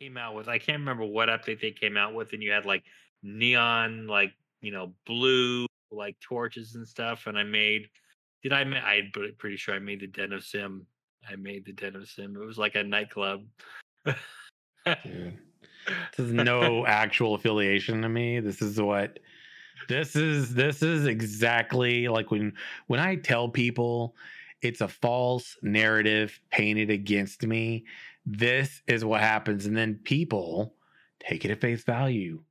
came out with. I can't remember what update they came out with, and you had like neon, like you know, blue like torches and stuff. And I made. Did I? ma- I'm pretty sure I made the Den of Sim. I made the Den of Sim. It was like a nightclub. Dude. This is no actual affiliation to me. This is what this is this is exactly like when when I tell people it's a false narrative painted against me. This is what happens and then people take it at face value.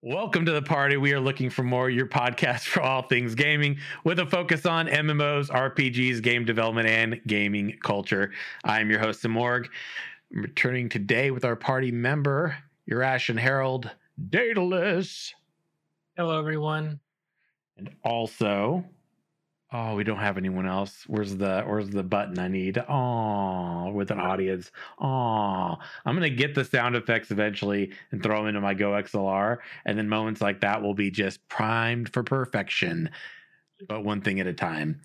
Welcome to the party. We are looking for more your podcast for all things gaming with a focus on MMOs, RPGs, game development, and gaming culture. I am your host, Samorg. I'm returning today with our party member, your Ashen Herald, Daedalus, Hello, everyone. and also, oh, we don't have anyone else. Where's the Where's the button I need? Oh, with an audience. Oh, I'm gonna get the sound effects eventually and throw them into my Go XLR, and then moments like that will be just primed for perfection. But one thing at a time.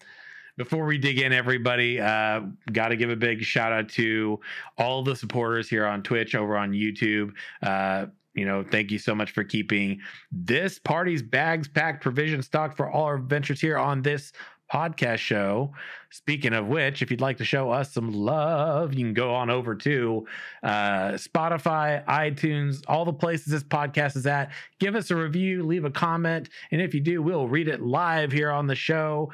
Before we dig in, everybody, uh, got to give a big shout out to all the supporters here on Twitch, over on YouTube. Uh, you know, thank you so much for keeping this party's bags packed, provision stocked for all our ventures here on this podcast show. Speaking of which, if you'd like to show us some love, you can go on over to uh, Spotify, iTunes, all the places this podcast is at. Give us a review, leave a comment, and if you do, we'll read it live here on the show.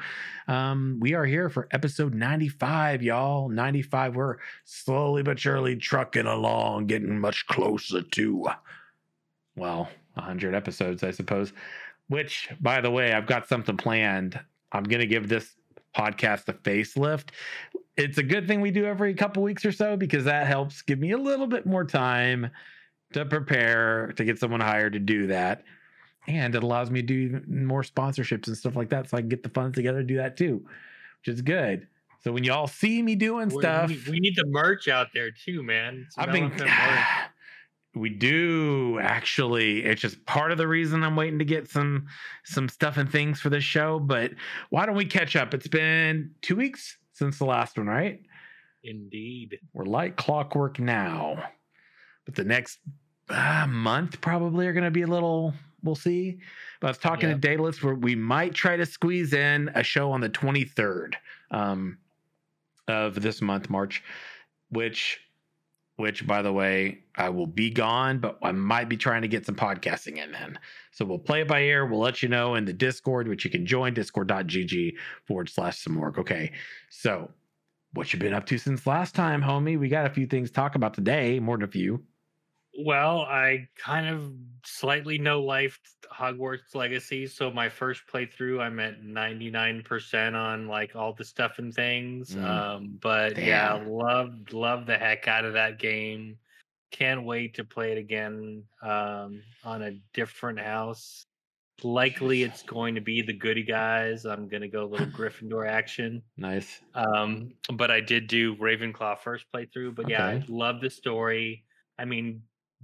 Um, we are here for episode 95, y'all. 95. We're slowly but surely trucking along, getting much closer to, well, 100 episodes, I suppose. Which, by the way, I've got something planned. I'm going to give this podcast a facelift. It's a good thing we do every couple weeks or so because that helps give me a little bit more time to prepare to get someone hired to do that. And it allows me to do even more sponsorships and stuff like that. So I can get the funds together to do that too, which is good. So when y'all see me doing We- stuff, We, we need the merch out there too, man. I've been. We do actually. It's just part of the reason I'm waiting to get some some stuff and things for this show. But why don't we catch up? It's been two weeks since the last one, right? Indeed. We're like clockwork now, but the next uh, month probably are going to be a little. We'll see. But I was talking Yeah. to Daedalus where we might try to squeeze in a show on the 23rd um, of this month, March, which, which by the way, I will be gone, but I might be trying to get some podcasting in then. So we'll play it by ear. We'll let you know in the Discord, which you can join discord.gg forward slash some work. Okay. So what you been up to since last time, homie? We got a few things to talk about today, more than a few. Well, I kind of slightly know life Hogwarts Legacy. So my first playthrough, I'm at 99% on like all the stuff and things. Mm. Um, but yeah, Damn. love love the heck out of that game. Can't wait to play it again um, on a different house. Likely, it's going to be the Goody Guys. I'm gonna go a little Gryffindor action. Nice. Um, but I did do Ravenclaw first playthrough. But yeah, I love the story. I mean,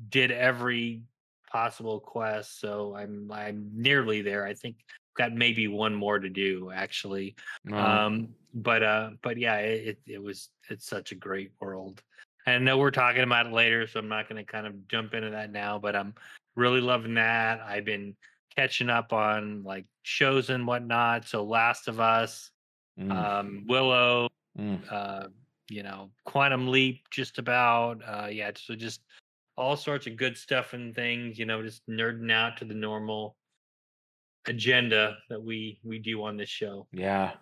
did every possible quest, so I'm I'm nearly there. I think got maybe one more to do actually. Uh, Um, but uh, but yeah, it, it it was it's such a great world. I know we're talking about it later, so I'm not going to kind of jump into that now. But I'm really loving that. I've been catching up on like shows and whatnot. So Last of Us, mm, um, Willow, mm. uh, you know, Quantum Leap, just about. Uh, yeah, so just all sorts of good stuff and things. You know, just nerding out to the normal agenda that we we do on this show. Yeah.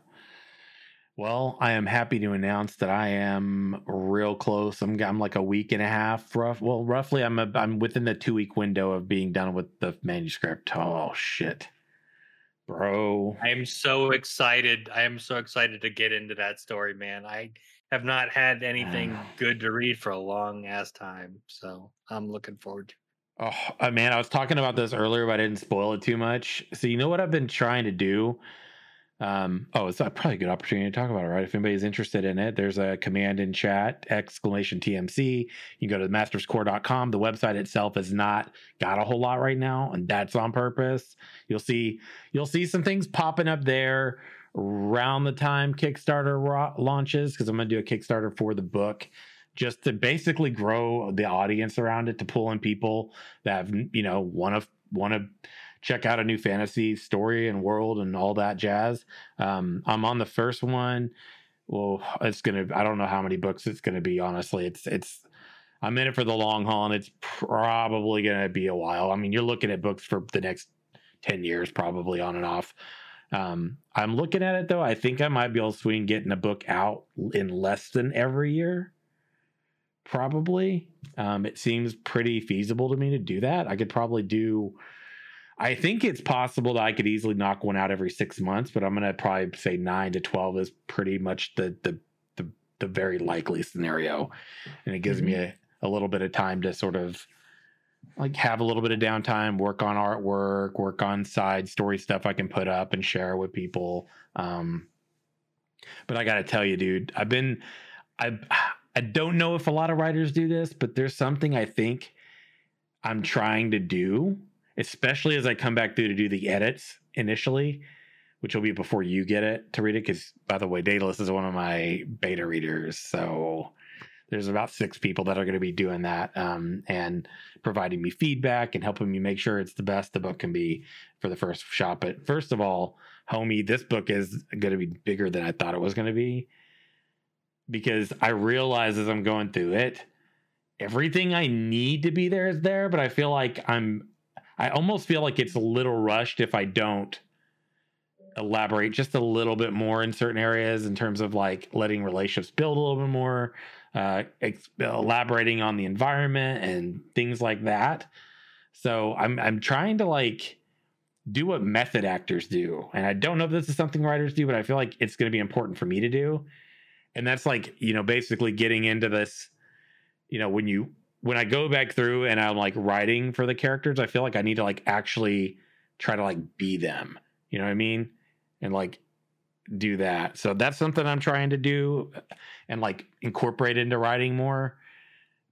Well, I am happy to announce that I am real close. I'm I'm like a week and a half rough. Well, roughly I'm a, I'm within the 2 week window of being done with the manuscript. Oh shit. Bro. I am so excited. I am so excited to get into that story, man. I have not had anything good to read for a long ass time, so I'm looking forward to. Oh uh, man, I was talking about this earlier, but I didn't spoil it too much. So you know what I've been trying to do? Um, oh, it's probably a good opportunity to talk about it, right? If anybody's interested in it, there's a command in chat, exclamation TMC. You can go to masterscore.com. The website itself has not got a whole lot right now, and that's on purpose. You'll see you'll see some things popping up there around the time Kickstarter launches, because I'm gonna do a Kickstarter for the book just to basically grow the audience around it to pull in people that have you know want to want to check out a new fantasy story and world and all that jazz. Um, I'm on the first one. Well, it's gonna. I don't know how many books it's gonna be. Honestly, it's it's. I'm in it for the long haul, and it's probably gonna be a while. I mean, you're looking at books for the next ten years, probably on and off. Um, I'm looking at it though. I think I might be able to swing getting a book out in less than every year. Probably. Um, it seems pretty feasible to me to do that. I could probably do I think it's possible that I could easily knock one out every six months, but I'm gonna probably say nine to twelve is pretty much the the the, the very likely scenario, and it gives mm-hmm. me a, a little bit of time to sort of like have a little bit of downtime, work on artwork, work on side story stuff I can put up and share with people. Um, but I got to tell you, dude, I've been I I don't know if a lot of writers do this, but there's something I think I'm trying to do especially as I come back through to do the edits initially, which will be before you get it to read it. Because by the way, Daedalus is one of my beta readers, so there's about six people that are going to be doing that um, and providing me feedback and helping me make sure it's the best the book can be for the first shop. But first of all, homie, this book is going to be bigger than I thought it was going to be because I realize as I'm going through it, everything I need to be there is there, but I feel like I'm I almost feel like it's a little rushed if I don't elaborate just a little bit more in certain areas in terms of like letting relationships build a little bit more, uh, elaborating on the environment and things like that. So I'm I'm trying to like do what method actors do, and I don't know if this is something writers do, but I feel like it's going to be important for me to do, and that's like you know basically getting into this, you know when you when I go back through and I'm like writing for the characters, I feel like I need to like actually try to like be them. You know what I mean? And like do that. So that's something I'm trying to do uh, and like incorporate into writing more.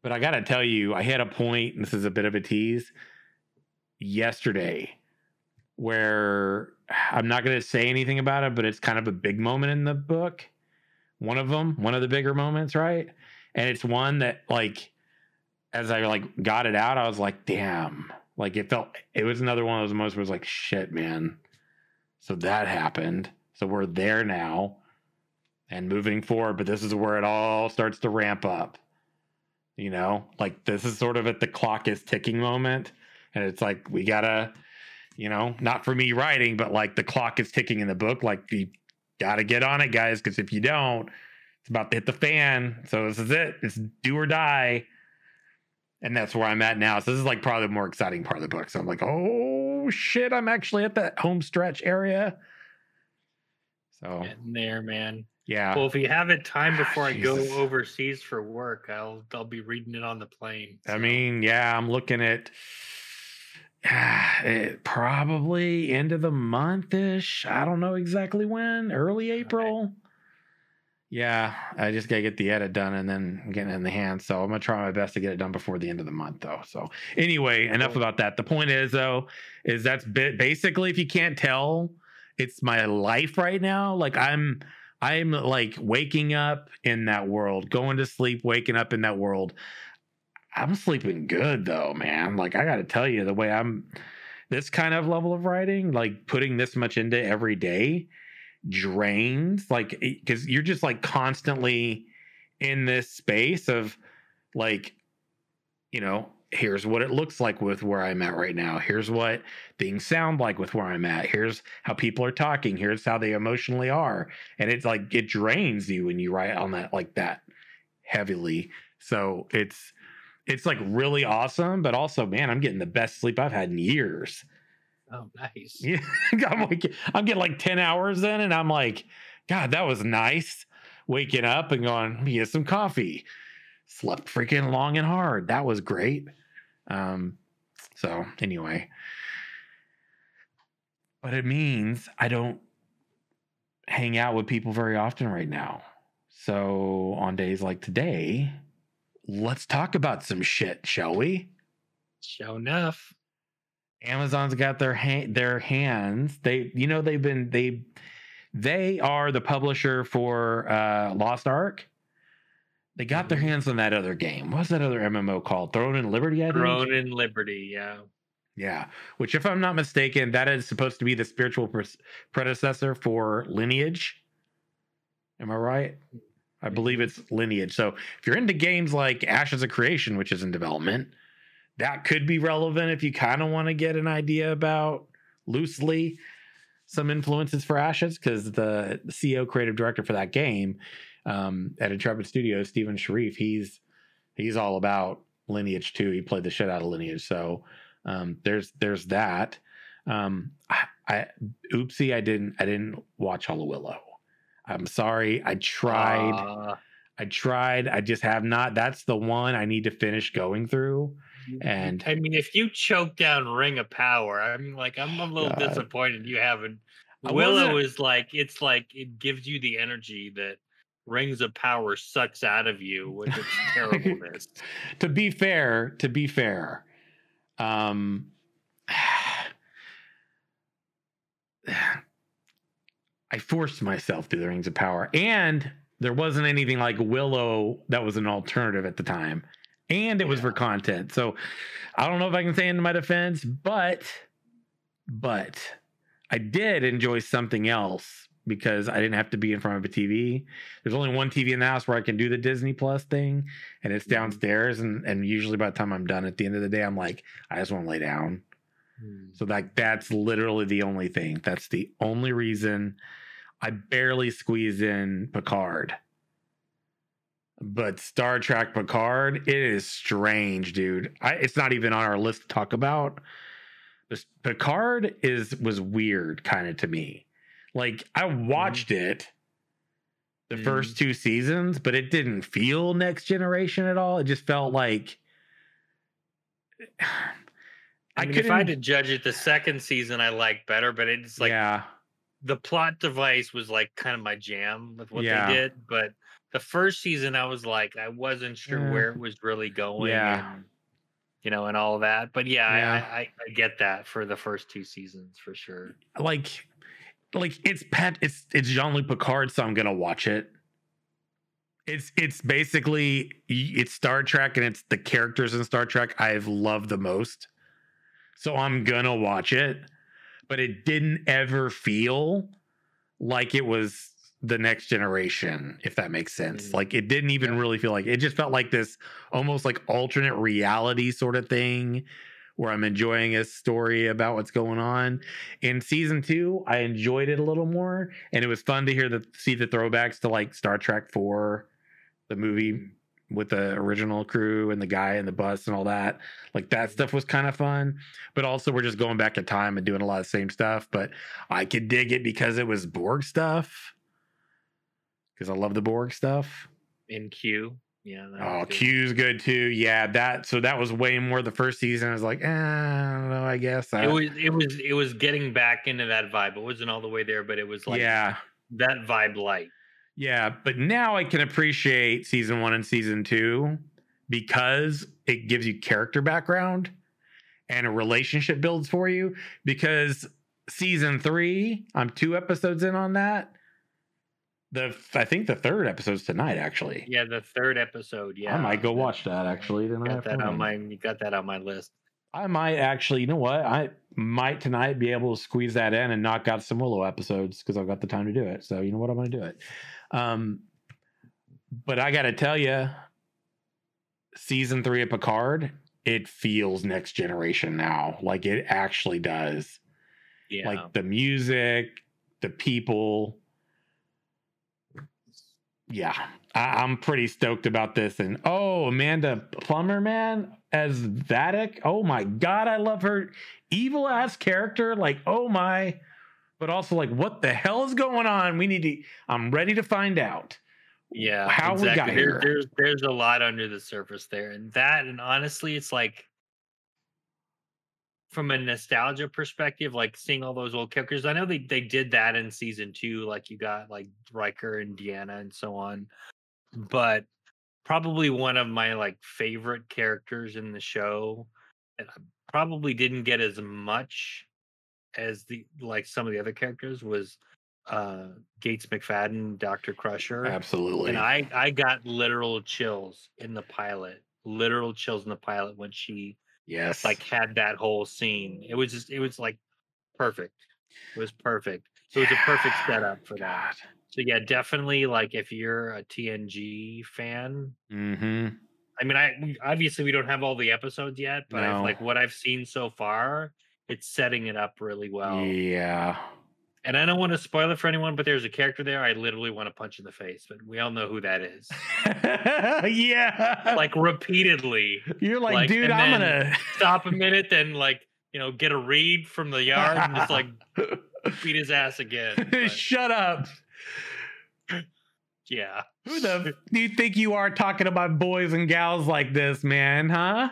But I got to tell you, I had a point, and this is a bit of a tease, yesterday where I'm not going to say anything about it, but it's kind of a big moment in the book. One of them, one of the bigger moments, right? And it's one that like as I like got it out, I was like, damn. Like it felt it was another one of those moments where was like, shit, man. So that happened. So we're there now and moving forward, but this is where it all starts to ramp up. You know, like this is sort of at the clock is ticking moment. And it's like we gotta, you know, not for me writing, but like the clock is ticking in the book. Like you gotta get on it, guys, because if you don't, it's about to hit the fan. So this is it. It's do or die and that's where I'm at now. So this is like probably the more exciting part of the book. So I'm like, oh shit, I'm actually at that home stretch area. So getting there, man. Yeah. Well, if you have it time ah, before I go overseas for work, I'll I'll be reading it on the plane. So. I mean, yeah, I'm looking at uh, it, probably end of the month ish. I don't know exactly when. Early April. Yeah, I just gotta get the edit done and then get it in the hand. So I'm gonna try my best to get it done before the end of the month, though. So anyway, enough about that. The point is, though, is that's basically if you can't tell, it's my life right now. Like I'm, I'm like waking up in that world, going to sleep, waking up in that world. I'm sleeping good though, man. Like I gotta tell you, the way I'm, this kind of level of writing, like putting this much into every day drains like because you're just like constantly in this space of like you know here's what it looks like with where i'm at right now here's what things sound like with where i'm at here's how people are talking here's how they emotionally are and it's like it drains you when you write on that like that heavily so it's it's like really awesome but also man i'm getting the best sleep i've had in years Oh, nice. Yeah, I'm like, I'm getting like 10 hours in, and I'm like, God, that was nice. Waking up and going, me get some coffee. Slept freaking long and hard. That was great. Um, so anyway, but it means I don't hang out with people very often right now. So on days like today, let's talk about some shit, shall we? Show enough. Amazon's got their ha- their hands. They you know they've been they they are the publisher for uh Lost Ark. They got their hands on that other game. What's that other MMO called? Throne and Liberty, I think. Throne and Liberty, yeah. Yeah, which, if I'm not mistaken, that is supposed to be the spiritual pres- predecessor for Lineage. Am I right? I mm-hmm. believe it's Lineage. So, if you're into games like Ashes of Creation, which is in development, that could be relevant if you kind of want to get an idea about loosely some influences for Ashes, because the CEO, creative director for that game um, at Intrepid Studios, Steven Sharif, he's he's all about Lineage too. He played the shit out of Lineage, so um, there's there's that. Um, I, I oopsie, I didn't I didn't watch Hollow Willow. I'm sorry. I tried. Uh, I tried. I just have not. That's the one I need to finish going through. And I mean, if you choke down Ring of Power, I'm like, I'm a little God. disappointed you haven't. Willow is like, it's like it gives you the energy that Rings of Power sucks out of you with its terribleness. to be fair, to be fair, um, I forced myself through the Rings of Power, and there wasn't anything like Willow that was an alternative at the time, and it was for content. So I don't know if I can say into my defense, but but I did enjoy something else because I didn't have to be in front of a TV. There's only one TV in the house where I can do the Disney Plus thing, and it's Mhm. downstairs. And and usually by the time I'm done at the end of the day, I'm like, I just want to lay down. Hmm. So like that's literally the only thing. That's the only reason I barely squeeze in Picard. But Star Trek Picard, it is strange, dude. I, it's not even on our list to talk about. Picard is was weird kind of to me. Like I watched it the Mhm. first two seasons, but it didn't feel next generation at all. It just felt like I mean, if I had to judge it, the second season I liked better, but it's like yeah, the plot device was like kind of my jam with what Yeah. they did. But the first season, I was like, I wasn't sure Yeah. where it was really going. Yeah. And, you know, and all that. But yeah, Yeah. I, I, I get that for the first two seasons for sure. like like it's pet it's it's Jean-Luc Picard, so I'm gonna watch it. It's it's basically it's Star Trek and it's the characters in Star Trek I've loved the most. So I'm gonna watch it, but it didn't ever feel like it was the next generation, if that makes sense. Mm. Like it didn't even really feel like it just felt like this almost like alternate reality sort of thing where I'm enjoying a story about what's going on. In season two, I enjoyed it a little more, and it was fun to hear the see the throwbacks to like Star Trek Four, the movie with the original crew and the guy in the bus and all that. Like that stuff was kind of fun, but also we're just going back in time and doing a lot of the same stuff. But I could dig it because it was Borg stuff. Because I love the Borg stuff. In Q. Yeah. Oh, good. Q's good too. Yeah, that so that was way more the first season. I was like, eh, I don't know, I guess. I, It was it was it was getting back into that vibe. It wasn't all the way there, but it was like yeah. that vibe light. Yeah, but now I can appreciate season one and season two because it gives you character background and a relationship builds for you. Because season three, I'm two episodes in on that. The I think the third episode's tonight, actually. Yeah, the third episode. Yeah, I might go watch that actually tonight. Got that on my you got that on my list. I might actually, you know what? I might tonight be able to squeeze that in and knock out some Willow episodes because I've got the time to do it. So you know what? I'm going to do it. Um, but I got to tell you, season three of Picard, it feels next generation now. Like it actually does. Yeah. Like the music, the people. Yeah, I, I'm pretty stoked about this. And oh, Amanda Plummer, man, as Vadic. Oh my god, I love her evil ass character. Like, oh my, but also like, what the hell is going on? We need to. I'm ready to find out. yeah. how we got There- here. There's there's a lot under the surface there. And that and honestly, it's like from a nostalgia perspective, like seeing all those old characters. I know they they did that in season two, like you got like Riker and Deanna and so on. But probably one of my like favorite characters in the show, and I probably didn't get as much as the like some of the other characters was uh Gates McFadden, Dr. Crusher. Absolutely. And I I got literal chills in the pilot. Literal chills in the pilot when she yes. like had that whole scene. It was just it was like perfect. It was perfect. So it was a perfect setup for that. God. So yeah, definitely like if you're a TNG fan, Mm-hmm. I mean, I obviously we don't have all the episodes yet, but I've, No. like what I've seen so far, it's setting it up really well. Yeah. And I don't want to spoil it for anyone, but there's a character there I literally want to punch in the face, but we all know who that is. yeah. like repeatedly, you're like, like, dude, I'm gonna stop a minute, then like you know get a read from the yard and just like beat his ass again. But, Shut up. yeah. Who the do you think you are talking about boys and gals like this, man? Huh?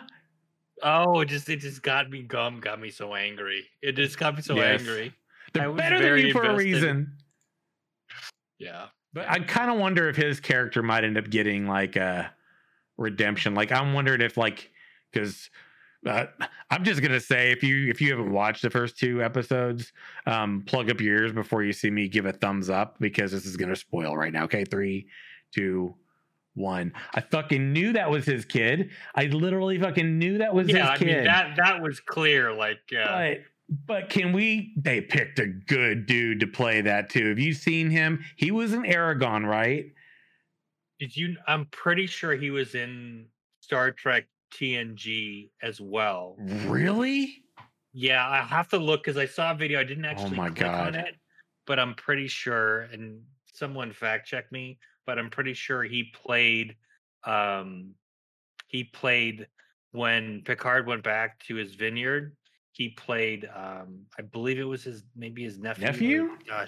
Oh, it just it just got me gum, got me so angry. It just got me so Yes. angry. I They're better than you for a reason. Yeah. But I kind of wonder if his character might end up getting like a redemption. Like I'm wondering if like because uh, I'm just gonna say if you if you haven't watched the first two episodes, um, plug up your ears before you see me give a thumbs up because this is gonna spoil right now. Okay, three, two, one. I fucking knew that was his kid. I literally fucking knew that was Yeah, I his kid. mean that that was clear. Like, yeah, But but can we? They picked a good dude to play that too. Have you seen him? He was in Eragon, right? did you? I'm pretty sure he was in Star Trek TNG as well. Really? Yeah, I have to look because I saw a video. I didn't actually Oh my click on it, but I'm pretty sure. And someone fact check me, but I'm pretty sure he played. Um, he played when Picard went back to his vineyard. He played. Um, I believe it was his maybe his nephew. or- Nephew? Gosh,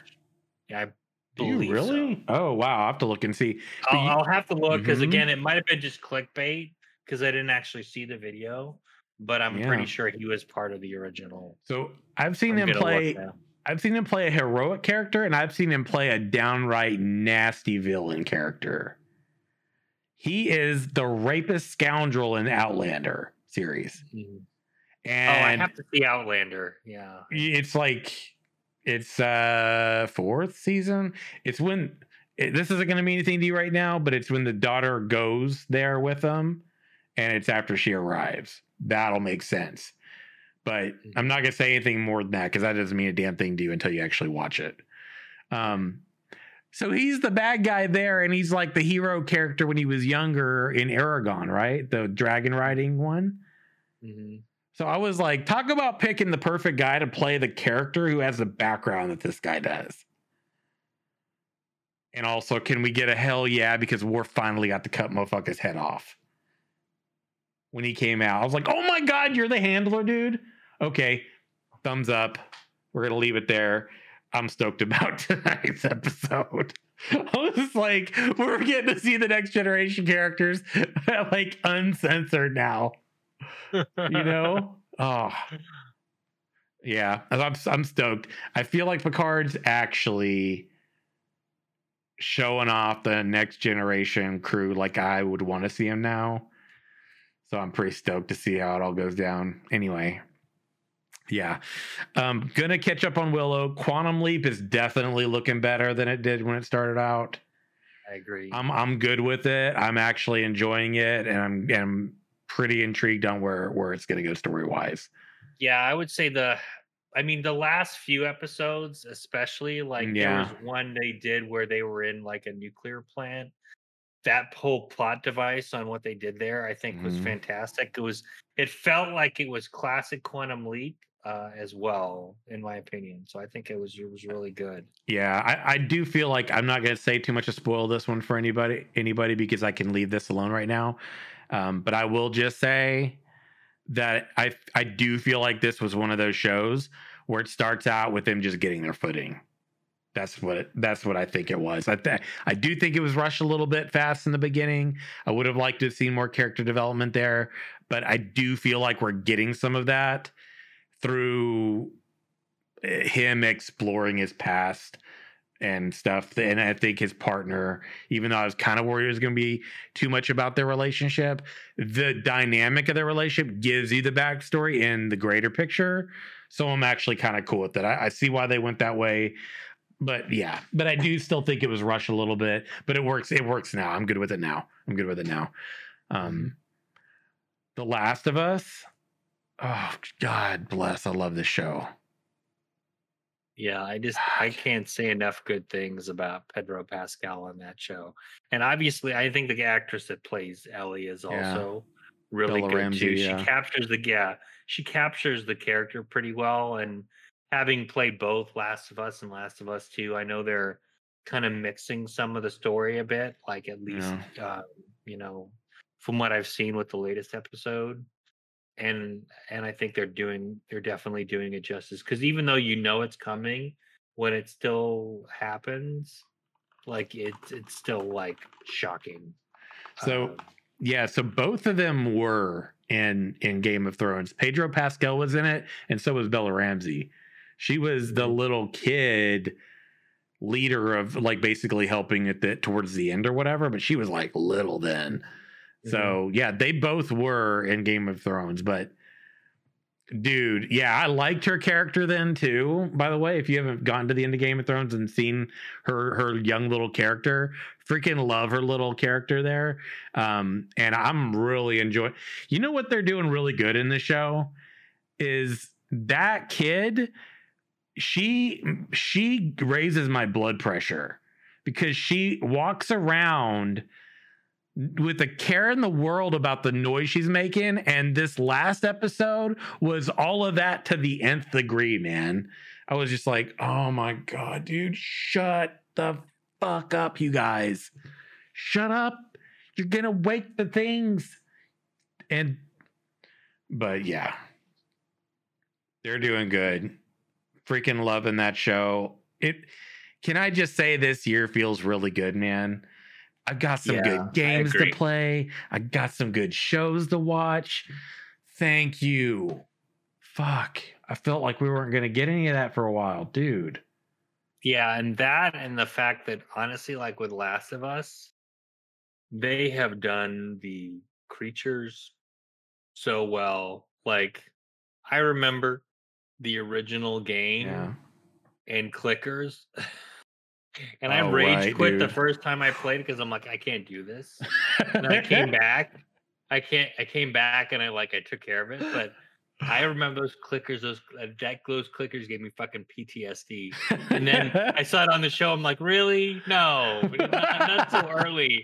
yeah, I believe really? so. Oh wow! i'll have to look and see. I'll, you- I'll have to look because Mhm. again, it might have been just clickbait because I didn't actually see the video. But I'm pretty sure he was part of the original. So I've seen him play. I've seen him play a heroic character, and I've seen him play a downright nasty villain character. He is the rapist scoundrel in Outlander series, Mhm. And oh, I have to see Outlander. Yeah. it's like it's uh fourth season it's when it, this isn't going to mean anything to you right now but it's when the daughter goes there with them and it's after she arrives that'll make sense but i'm not going to say anything more than that because that doesn't mean a damn thing to you until you actually watch it um so he's the bad guy there and he's like the hero character when he was younger in eragon right the dragon riding one Mhm. So I was like, talk about picking the perfect guy to play the character who has the background that this guy does. And also, can we get a hell yeah? Because Worf finally got to cut motherfucker's head off. When he came out, I was like, oh my God, you're the handler, dude. Okay, thumbs up. We're going to leave it there. I'm stoked about tonight's episode. I was like, we're getting to see the next generation characters like uncensored now you know? Oh yeah i'm i'm stoked. I feel like picard's actually showing off the next generation crew like i would want to see him now. So i'm pretty stoked to see how it all goes down. Anyway yeah. Um gonna catch up on willow. Quantum leap is definitely looking better than it did when it started out. I agree. I'm I'm good with it. I'm actually enjoying it, and I'm and I'm pretty intrigued on where where it's going to go story wise. yeah, I would say the. I mean, the last few episodes, especially, like there was one they did where they were in like a nuclear plant. That whole plot device on what they did there, I think, was Mhm. fantastic. It was. It felt like it was classic Quantum Leap uh, as well, in my opinion. So I think it was it was really good. Yeah, I, I do feel like I'm not going to say too much to spoil this one for anybody anybody because I can leave this alone right now. Um, but I will just say that I I do feel like this was one of those shows where it starts out with them just getting their footing. That's what it, that's what I think it was. I th- I do think it was rushed a little bit fast in the beginning. I would have liked to have seen more character development there, but I do feel like we're getting some of that through eh, him exploring his past and stuff. And I think his partner, even though I was kind of worried it was going to be too much about their relationship, the dynamic of their relationship gives you the backstory in the greater picture. So I'm actually kind of cool with it. I, I see why they went that way. But yeah, but I do still think it was rushed a little bit, but it works. It works now. I'm good with it now. I'm good with it now. Um, the Last of Us. Oh God bless! I love this show. Yeah, I just I can't say enough good things about Pedro Pascal on that show. And obviously, I think the actress that plays Ellie is Yeah. also really Bella good Ramsey, too. yeah. She captures the yeah, she captures the character pretty well. And having played both Last of Us and Last of Us Two, I know they're kind of mixing some of the story a bit. Like at least uh, you know, from what I've seen with the latest episode. And and I think they're doing they're definitely doing it justice because even though you know it's coming, when it still happens, like it's it's still like shocking. So Um, yeah, so both of them were in in Game of Thrones. Pedro Pascal was in it, and so was Bella Ramsey. She was the Mhm. little kid leader of like basically helping at the towards the end or whatever, but she was like little then. Mm-hmm. So yeah, they both were in Game of Thrones, but dude, yeah, I liked her character then too. By the way, if you haven't gotten to the end of Game of Thrones and seen her her young little character, freaking love her little character there. Um, and I'm really enjoying. You know what they're doing really good in the show is that kid. She she raises my blood pressure because she walks around with a care in the world about the noise she's making. And this last episode was all of that to the nth degree, man. I was just like, oh my God, dude, shut the fuck up, you guys. Shut up. You're going to wake the things. And, but yeah, they're doing good. Freaking loving that show. It, can I just say this year feels really good, man? I've got some Yeah, good games to play. I got some good shows to watch. Thank you. Fuck. I felt like we weren't going to get any of that for a while, dude. Yeah, and that and the fact that honestly, like with Last of Us, they have done the creatures so well. Like I remember the original game Yeah. and clickers. And I Oh, rage right, quit the first time I played because I'm like, I can't do this. And I came back. I can't I came back and I like I took care of it. But I remember those clickers, those uh, that those clickers gave me fucking PTSD. And then I saw it on the show. I'm like, really? No, not, not so early.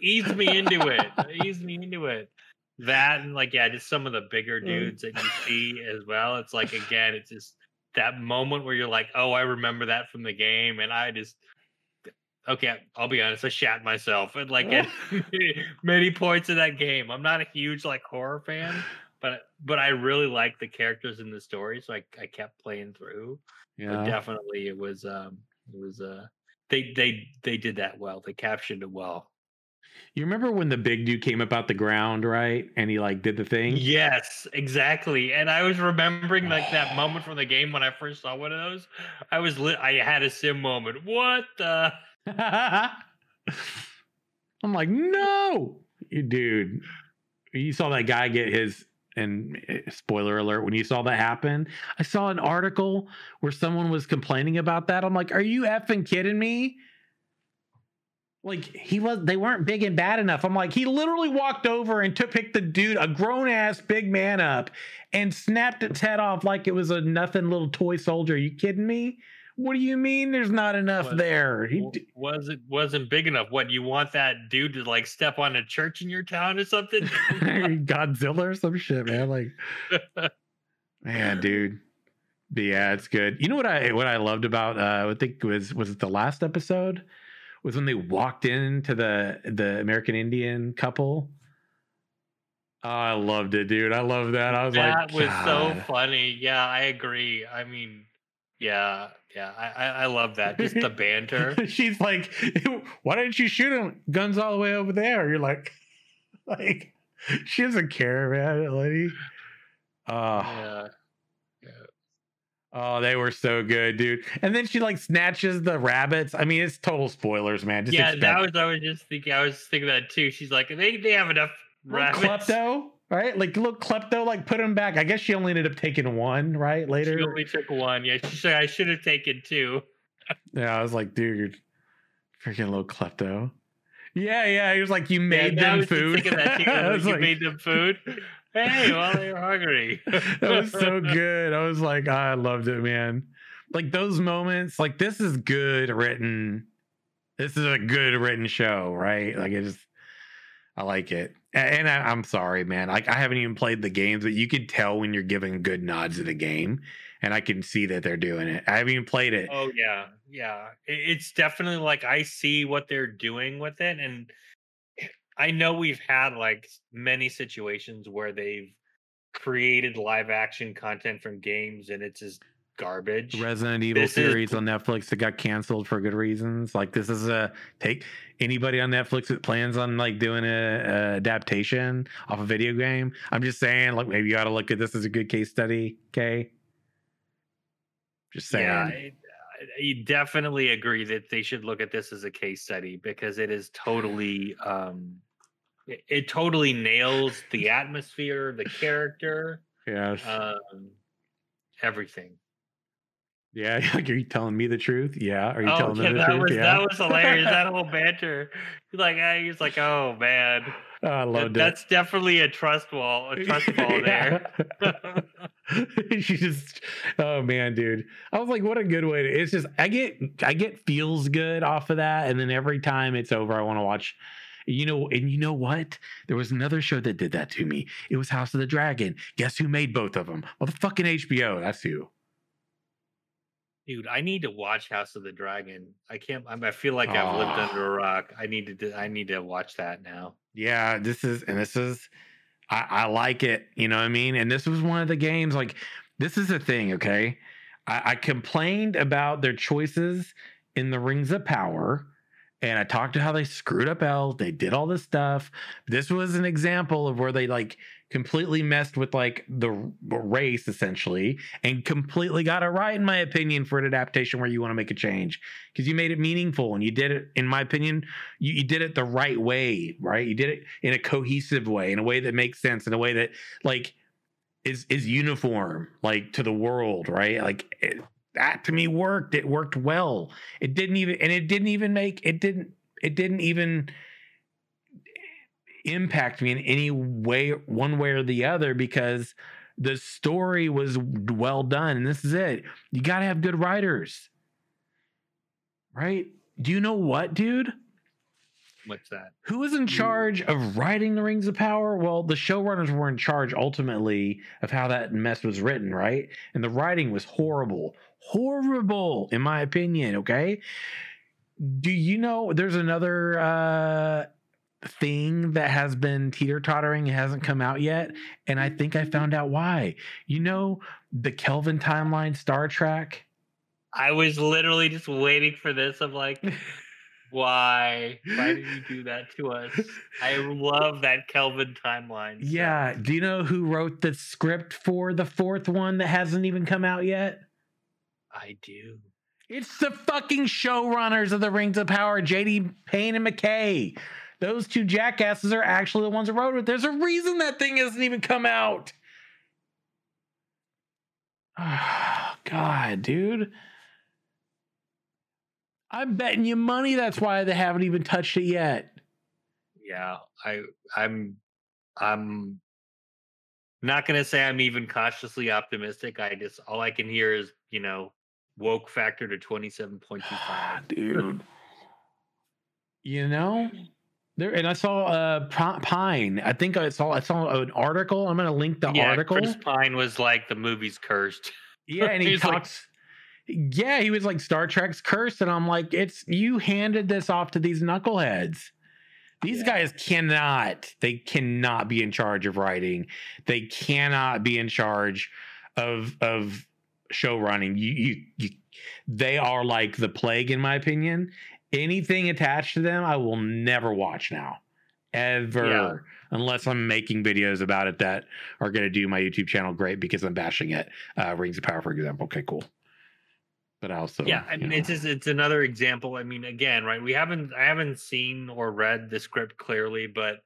Ease me into it. Ease me into it. That and like, yeah, just some of the bigger dudes that you see as well. It's like again, it's just that moment where you're like, oh, I remember that from the game, and I just. Okay, I'll be honest. I shat myself at like at many points in that game. I'm not a huge like horror fan, but but I really like the characters in the story, so I I kept playing through but yeah. definitely it was um it was uh they they they did that well they captioned it well You remember when the big dude came up out the ground, right? And he like did the thing? yes exactly and i was remembering like that moment from the game when i first saw one of those i was lit i had a sim moment what the I'm like, no, You- dude. You saw that guy get his, and eh, spoiler alert, when you saw that happen, I saw an article where someone was complaining about that. I'm like, are you effing kidding me? Like he was, they weren't big and bad enough. I'm like, he literally walked over and took picked the dude, a grown ass big man up, and snapped its head off like it was a nothing little toy soldier. Are you kidding me? What do you mean? There's not enough What- there. He, was it wasn't big enough what you want that dude to like step on a church in your town or something Godzilla or some shit, man. Like, man, dude. But yeah, it's good. You know what I what I loved about uh I think was was it the last episode? Was when they walked into the the American Indian couple. Oh, I loved it, dude. I love that. I was that like, that was so funny yeah i agree i mean yeah yeah i i, love that just the banter She's like, why didn't you shoot him? Guns all the way over there. You're like, like she doesn't care, man. Lady. Oh, yeah yeah Oh, they were so good, dude. And then she like snatches the rabbits. I mean, it's total spoilers, man. Just yeah, that was I was just thinking. I was thinking that too. She's like, they they have enough Little rabbits. klepto, right? Like little klepto, like put him back. I guess she only ended up taking one, right? She Later. only took one. Yeah, she said I should have taken two. Yeah, I was like, dude, freaking little klepto. Yeah, yeah. He was like, you made yeah, I them food. thinking that too. You like- made them food. Hey, well they're hungry. that was so good. I was like, ah, I loved it, man. Like those moments, like this is good written. This is a good written show, right? Like it just, I like it. And I, I'm sorry, man. Like I haven't even played the games, but you could tell when you're giving good nods at the game, and I can see that they're doing it. I haven't even played it. Oh yeah, yeah. It- It's definitely like I see what they're doing with it, and I know we've had like many situations where they've created live action content from games, and it's just garbage. Resident Evil This is- series on Netflix that got canceled for good reasons. Like this is a take anybody on Netflix that plans on like doing a, a adaptation off a video game. I'm just saying, like maybe you got to look at this as a good case study. Okay, just saying. Yeah, I, I definitely agree that they should look at this as a case study because it is totally, um, it, it totally nails the atmosphere, the character, Yes. um, everything. yeah. Like, are you telling me the truth? Yeah. Are you oh, telling yeah, them the that truth? was yeah. that was hilarious. that whole banter, He's like uh, he's like, oh man, Oh, I That- loved it. that's definitely a trust wall, a trust wall there. she just oh man dude i was like what a good way to it's just i get i get feels good off of that and then every time it's over i want to watch you know and you know what there was another show that did that to me it was house of the dragon guess who made both of them well the fucking hbo that's who Dude, I need to watch House of the Dragon. I can't. I'm- feel like I've lived Ah. under a rock. I need to. I need to watch that now. yeah this is and this is I, I like it you know what i mean and this was one of the games like this is the thing okay I, I complained about their choices in the rings of power and i talked to how they screwed up l they did all this stuff this was an example of where they like completely messed with like the race essentially and completely got it right in my opinion for an adaptation where you want to make a change because you made it meaningful and you did it in my opinion you, you did it the right way, right? You did it in a cohesive way, in a way that makes sense, in a way that like is is uniform, like to the world, right? Like it, that to me worked. It worked well. It didn't even, and it didn't even make it didn't it didn't even impact me in any way, one way or the other, because the story was well done. And this is it. You got to have good writers, right? Do you know what, dude? What's that? Who was in charge of writing the Rings of Power? Well, the showrunners were in charge ultimately of how that mess was written, right? And the writing was horrible. Horrible, in my opinion, okay? Do you know there's another uh thing that has been teeter tottering, it hasn't come out yet, and I think I found out why. You know the Kelvin timeline Star Trek? I was literally just waiting for this. I'm like, why? Why did you do that to us? I love that Kelvin timeline. Yeah. Do you know who wrote the script for the fourth one that hasn't even come out yet? I do. It's the fucking showrunners of the Rings of Power, JD Payne and McKay. Those two jackasses are actually the ones who wrote it. There's a reason that thing hasn't even come out. Oh, God, dude. I'm betting you money that's why they haven't even touched it yet. Yeah, I I'm I'm not gonna say I'm even cautiously optimistic. I just all I can hear is, you know, woke factor to twenty seven point two five. dude. You know, there and I saw uh Pine. I think I saw I saw an article. I'm gonna link the yeah, article. Chris Pine was like the movie's cursed. Yeah, and he He's like- talks. yeah, he was like Star Trek's cursed, and I'm like, it's you handed this off to these knuckleheads. These Yeah. guys cannot. They cannot be in charge of writing. They cannot be in charge of of show running. You you, you they are like the plague, in my opinion. Anything attached to them, I will never watch now. ever. Yeah. Unless I'm making videos about it that are going to do my YouTube channel great because I'm bashing it. Uh, Rings of Power, for example. Okay, cool. But I also, yeah i mean know, it's just it's another example i mean again right we haven't i haven't seen or read the script clearly but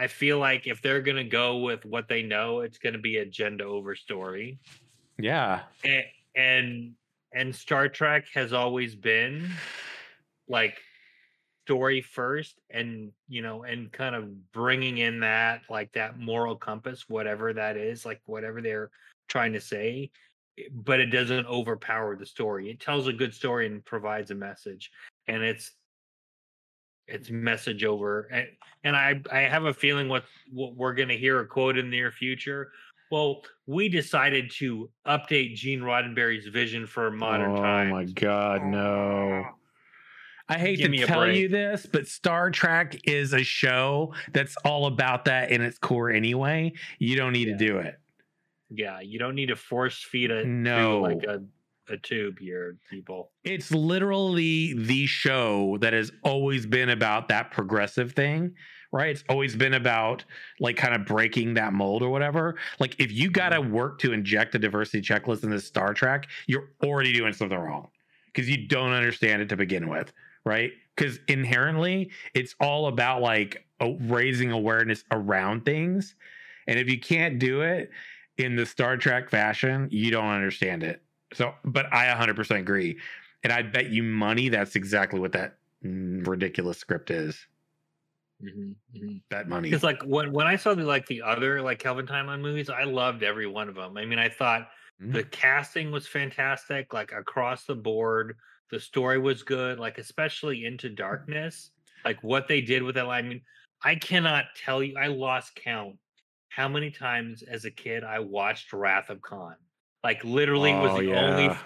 i feel like if they're going to go with what they know it's going to be agenda over story yeah, and, and and star trek has always been like story first and you know and kind of bringing in that like that moral compass whatever that is like whatever they're trying to say eh, but it doesn't overpower the story. It tells a good story and provides a message and it's it's message over and, and i i have a feeling what what we're going to hear a quote in the near future well we decided to update gene roddenberry's vision for modern oh times Oh my god, no. I hate Give me to a tell you this, but Star Trek is a show that's all about that in its core anyway. You don't need Yeah. to do it. Yeah, you don't need to force feed it No. through like a, a tube here, people. It's literally the show that has always been about that progressive thing, right? It's always been about like kind of breaking that mold or whatever. Like if you got to work to inject a diversity checklist in this Star Trek, you're already doing something wrong because you don't understand it to begin with, right? Because inherently, it's all about like raising awareness around things. And if you can't do it in the Star Trek fashion, you don't understand it. So, but I 100% agree. And I bet you money that's exactly what that mm, ridiculous script is. That money. Because like when when I saw the like the other like Kelvin Timeline movies, I loved every one of them. I mean, I thought Mhm. the casting was fantastic, like across the board. The story was good, like especially Into Darkness, like what they did with it. I mean, I cannot tell you. I lost count how many times as a kid I watched Wrath of Khan. Like literally was Oh, the only.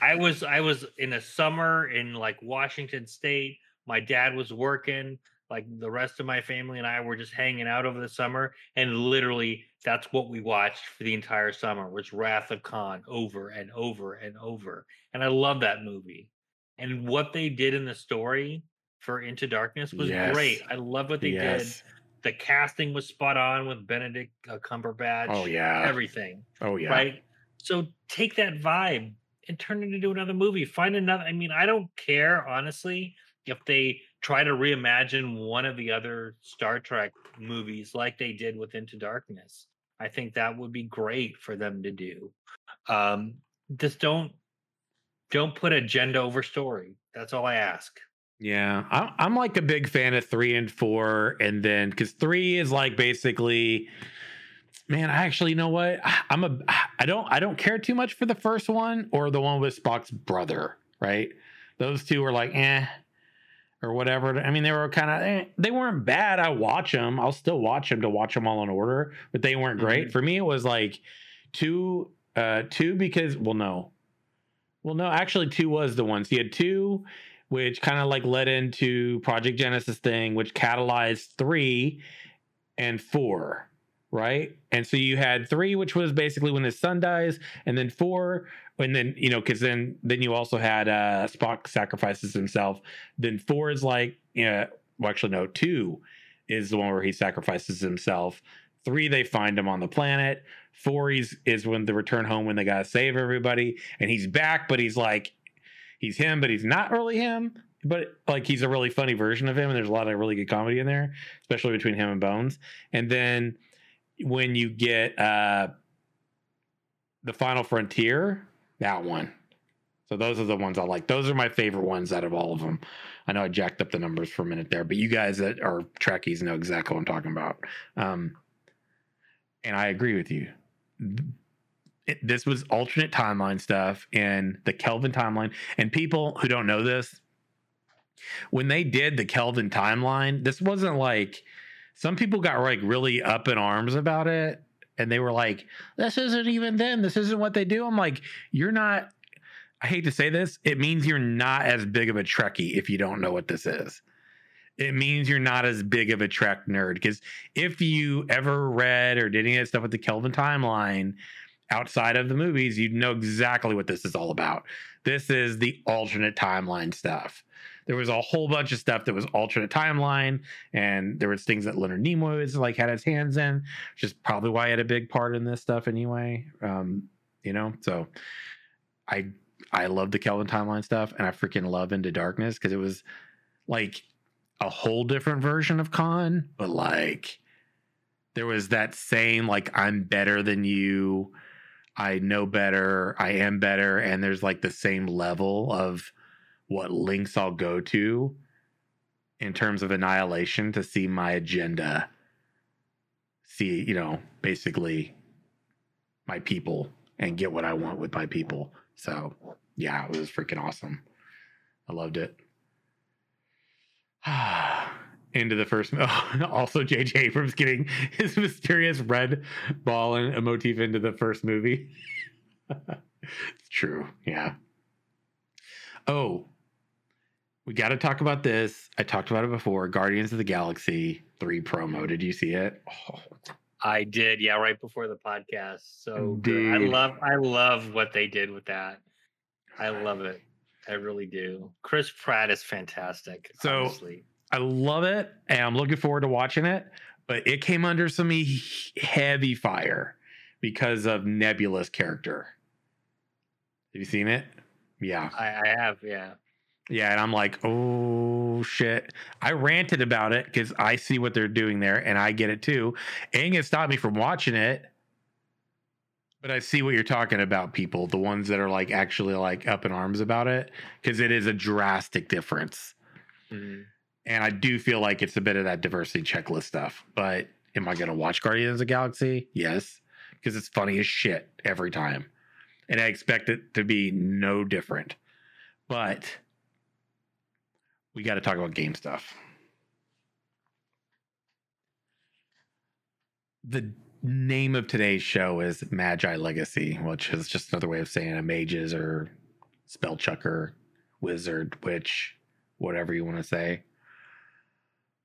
I was I was in a summer in like Washington State. My dad was working. Like the rest of my family and I were just hanging out over the summer, and literally that's what we watched for the entire summer was Wrath of Khan over and over and over. And I love that movie. And what they did in the story for Into Darkness was great. I love what they yes. did. The casting was spot on with Benedict uh, Cumberbatch. Oh, yeah. everything Oh, yeah. right? So take that vibe and turn it into another movie. Find another. I mean, I don't care honestly if they try to reimagine one of the other Star Trek movies like they did with Into Darkness. I think that would be great for them to do. Um, just don't don't put agenda over story. That's all I ask. Yeah, I'm like a big fan of three and four, and then because three is like basically, man, I actually you know what I'm a I don't I don't care too much for the first one or the one with Spock's brother, right? Those two are like eh or whatever. I mean, they were kind of eh, they weren't bad. I watch them. I'll still watch them to watch them all in order, but they weren't great Mhm. for me. It was like two uh two because well no well no actually two was the one so you had two which kind of like led into project genesis thing which catalyzed three and four right? And so you had three which was basically when his son dies and then four and then you know because then then you also had uh spock sacrifices himself. Then four is like yeah well actually no two is the one where he sacrifices himself. Three they find him on the planet. Four is is when the return home when they gotta save everybody and he's back but he's like he's him but he's not really him. But like he's a really funny version of him and there's a lot of really good comedy in there especially between him and bones. And then when you get uh the final frontier that one. So those are the ones i like. Those are my favorite ones out of all of them i know i jacked up the numbers for a minute there but you guys that are trekkies know exactly what i'm talking about. Um and i agree with you. It, this was alternate timeline stuff in the kelvin timeline. And people who don't know this when they did the kelvin timeline this wasn't like some people got like really up in arms about it and they were like this isn't even them. This isn't what they do. I'm like you're not i hate to say this it means you're not as big of a trekkie if you don't know what this is. It means you're not as big of a trek nerd because if you ever read or did any of that stuff with the kelvin timeline outside of the movies you'd know exactly what this is all about. This is the alternate timeline stuff. There was a whole bunch of stuff that was alternate timeline, and there was things that Leonard Nimoy was like had his hands in, which is probably why he had a big part in this stuff anyway. Um, you know, so I I love the Kelvin timeline stuff, and I freaking love Into Darkness because it was like a whole different version of Khan, but like there was that same like I'm better than you, I know better, I am better, and there's like the same level of what links I'll go to in terms of annihilation to see my agenda. See, you know, basically my people and get what I want with my people. So, yeah, it was freaking awesome. I loved it. Into the first, oh, also JJ Abrams getting his mysterious red ball and a motif into the first movie. it's true, yeah. Oh, we got to talk about this. I talked about it before. Guardians of the Galaxy 3 promo. Did you see it? Oh. I did, yeah, right before the podcast. So. I love I love what they did with that. I love it. I really do. Chris Pratt is fantastic. So honestly. I love it and I'm looking forward to watching it, but it came under some heavy fire because of Nebula's character. Have you seen it? Yeah. I, I have, yeah. Yeah, and I'm like, oh shit. I ranted about it because I see what they're doing there and I get it too. And it stopped me from watching it. But I see what you're talking about, people, the ones that are like actually like up in arms about it, because it is a drastic difference. Mm-hmm. And I do feel like it's a bit of that diversity checklist stuff. But am I going to watch Guardians of the Galaxy? Yes, because it's funny as shit every time. And I expect it to be no different. But we got to talk about game stuff. The name of today's show is Magi Legacy, which is just another way of saying a mages or spell chucker, wizard, witch, whatever you want to say.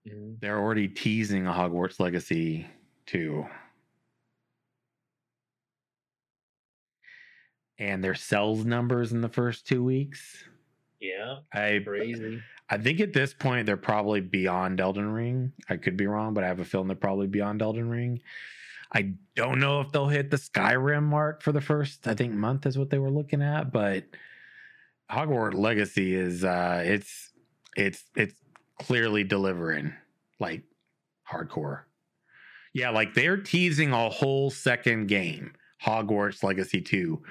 Mm-hmm. They're already teasing a Hogwarts Legacy too. And their sales numbers in the first two weeks. Yeah. I crazy. I think at this point they're probably beyond Elden Ring. I could be wrong, but I have a feeling they're probably beyond Elden Ring. I don't know if they'll hit the Skyrim mark for the first, I think, month is what they were looking at, but Hogwarts Legacy is uh it's it's it's clearly delivering like hardcore. Yeah, like they're teasing a whole second game, Hogwarts Legacy 2.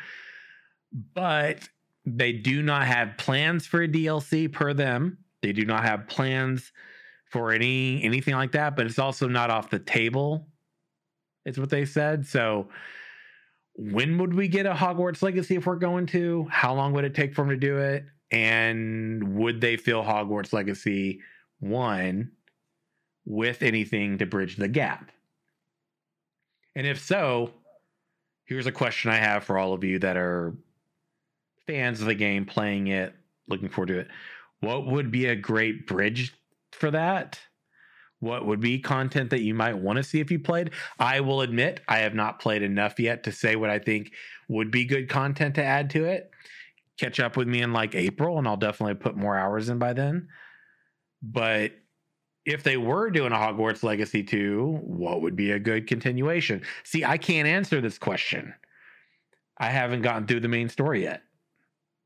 But they do not have plans for a DLC per them. They do not have plans for any anything like that, but it's also not off the table. Is what they said. So when would we get a Hogwarts Legacy if we're going to? How long would it take for them to do it? And would they fill Hogwarts Legacy 1 with anything to bridge the gap? And if so, here's a question I have for all of you that are fans of the game, playing it, looking forward to it what would be a great bridge for that? What would be content that you might want to see if you played? I will admit I have not played enough yet to say what I think would be good content to add to it. Catch up with me in like April and I'll definitely put more hours in by then. But if they were doing a Hogwarts Legacy 2, what would be a good continuation? See, I can't answer this question. I haven't gotten through the main story yet.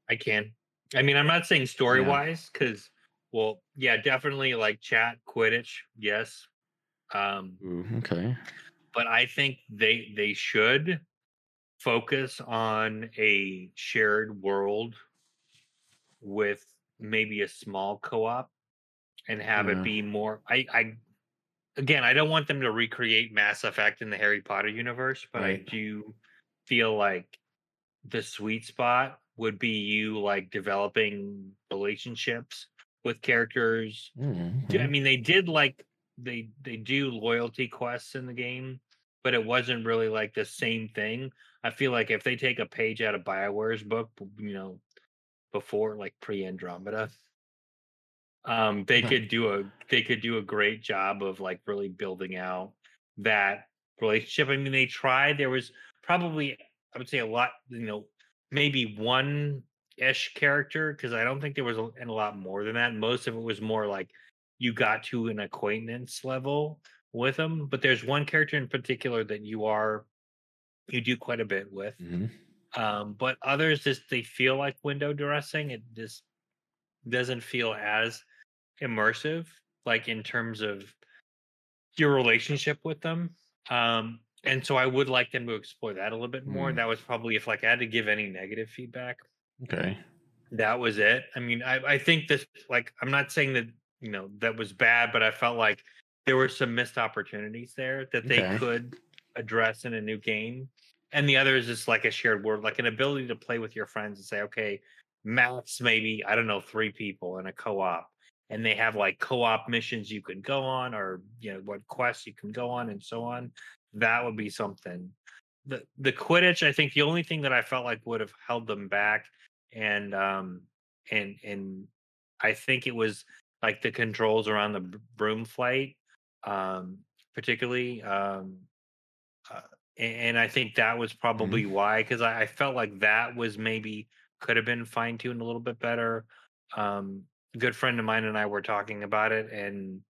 I can. I mean, I'm not saying story wise because, well, yeah, definitely like chat Quidditch, yes. Um, Ooh, okay. But I think they they should focus on a shared world with maybe a small co-op and have yeah. it be more. I I again, I don't want them to recreate Mass Effect in the Harry Potter universe, but right. I do feel like the sweet spot would be you like developing relationships with characters. Mm-hmm. I mean, they did like they they do loyalty quests in the game, but it wasn't really like the same thing. I feel like if they take a page out of Bioware's book, you know, before like pre Andromeda, um, they could do a they could do a great job of like really building out that relationship. I mean, they tried. There was probably I would say a lot, you know, maybe one ish character because I don't think there was a, a lot more than that. Most of it was more like you got to an acquaintance level with them. But there's one character in particular that you are you do quite a bit with. Mhm. Um, but others just they feel like window dressing. It just doesn't feel as immersive, like in terms of your relationship with them. Um, and so I would like them to explore that a little bit more. Mm. That was probably if like I had to give any negative feedback, Okay. that was it. I mean, I, I think this like I'm not saying that you know that was bad, but I felt like there were some missed opportunities there that they Okay. could address in a new game. And the other is just like a shared world, like an ability to play with your friends and say, okay, max maybe, I don't know, three people in a co-op. And they have like co-op missions you can go on or you know what quests you can go on and so on. That would be something. The the Quidditch, I think the only thing that I felt like would have held them back and um and and I think it was like the controls around the broom flight, um, particularly. Um, uh, and I think that was probably why, because I, I felt like that was maybe could have been fine tuned a little bit better. Um, a good friend of mine and I were talking about it, and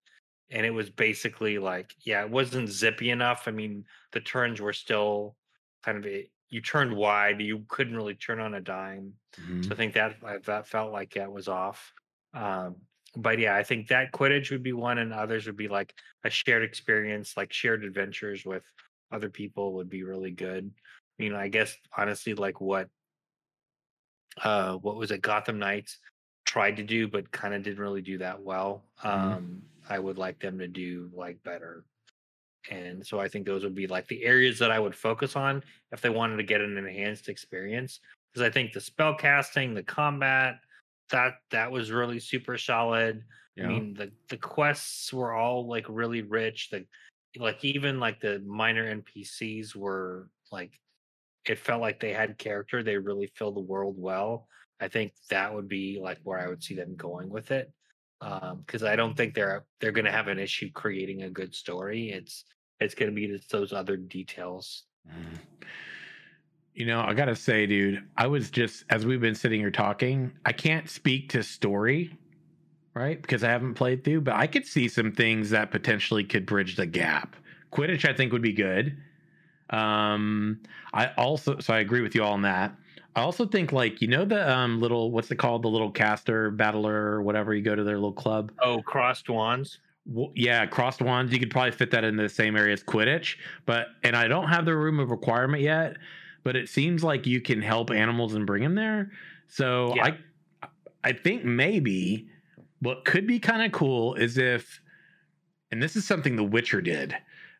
and it was basically like, yeah, it wasn't zippy enough. I mean, the turns were still kind of a, you turned wide, you couldn't really turn on a dime. Mhm. So I think that uh, that felt like that was off. Um, but yeah, I think that Quidditch would be one, and others would be like a shared experience, like shared adventures with other people would be really good. You know, I guess honestly, like what uh what was it, Gotham Knights tried to do, but kind of didn't really do that well. Mhm. Um, I would like them to do like better. And so I think those would be like the areas that I would focus on if they wanted to get an enhanced experience. Because I think the spell casting, the combat, that that was really super solid. Yeah. I mean, the the quests were all like really rich. The like even like the minor NPCs were like it felt like they had character. They really filled the world well. I think that would be like where I would see them going with it. Um, because I don't think they're they're gonna have an issue creating a good story. It's it's gonna be just those other details. Mhm. You know, I gotta say, dude, I was just as we've been sitting here talking, I can't speak to story, right? Because I haven't played through, but I could see some things that potentially could bridge the gap. Quidditch, I think, would be good. Um, I also so I agree with you all on that. I also think like you know the um little what's it called the little caster battler or whatever you go to their little club Oh, crossed wands. well, yeah, crossed wands. You could probably fit that in the same area as Quidditch, but and I don't have the room of requirement yet, but it seems like you can help animals and bring them there. So Yeah. I, I think maybe what could be kind of cool is if, and this is something The Witcher did,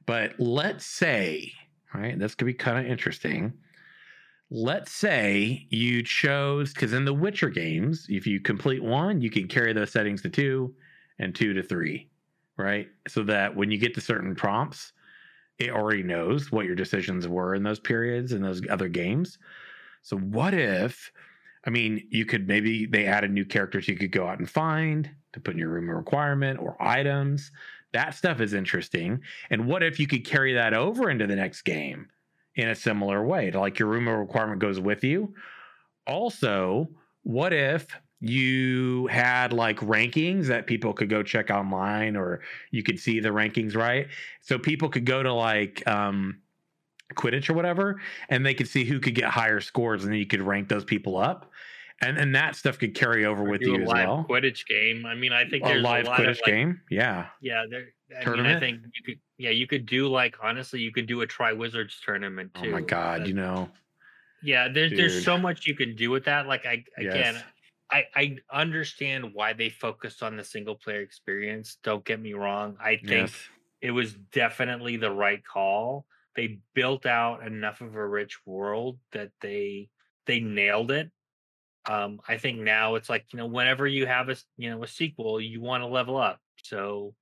but let's say, right, this could be kind of interesting. Let's say you chose because in the Witcher games, if you complete one, you can carry those settings to two and two to three right? So that when you get to certain prompts, it already knows what your decisions were in those periods and those other games. So what if, I mean, you could maybe they added new characters you could go out and find to put in your room requirement or items. That stuff is interesting. And what if you could carry that over into the next game in a similar way? To like your room requirement goes with you. Also, what if you had like rankings that people could go check online or you could see the rankings right so people could go to like um quidditch or whatever and they could see who could get higher scores and then you could rank those people up and and that stuff could carry over or with you a as live well Quidditch game. I mean, I think a there's live a lot quidditch of like, game yeah Yeah, there. I mean, I Tournament? think you could. Yeah, you could do like honestly, you could do a Tri Wizards tournament too. oh my god you know Yeah, there's Dude. there's so much you can do with that. Like I again, Yes. I I understand why they focused on the single player experience. Don't get me wrong. I think yes it was definitely the right call. They built out enough of a rich world that they they nailed it. Um, I think now it's like you know whenever you have a you know a sequel, you want to level up. So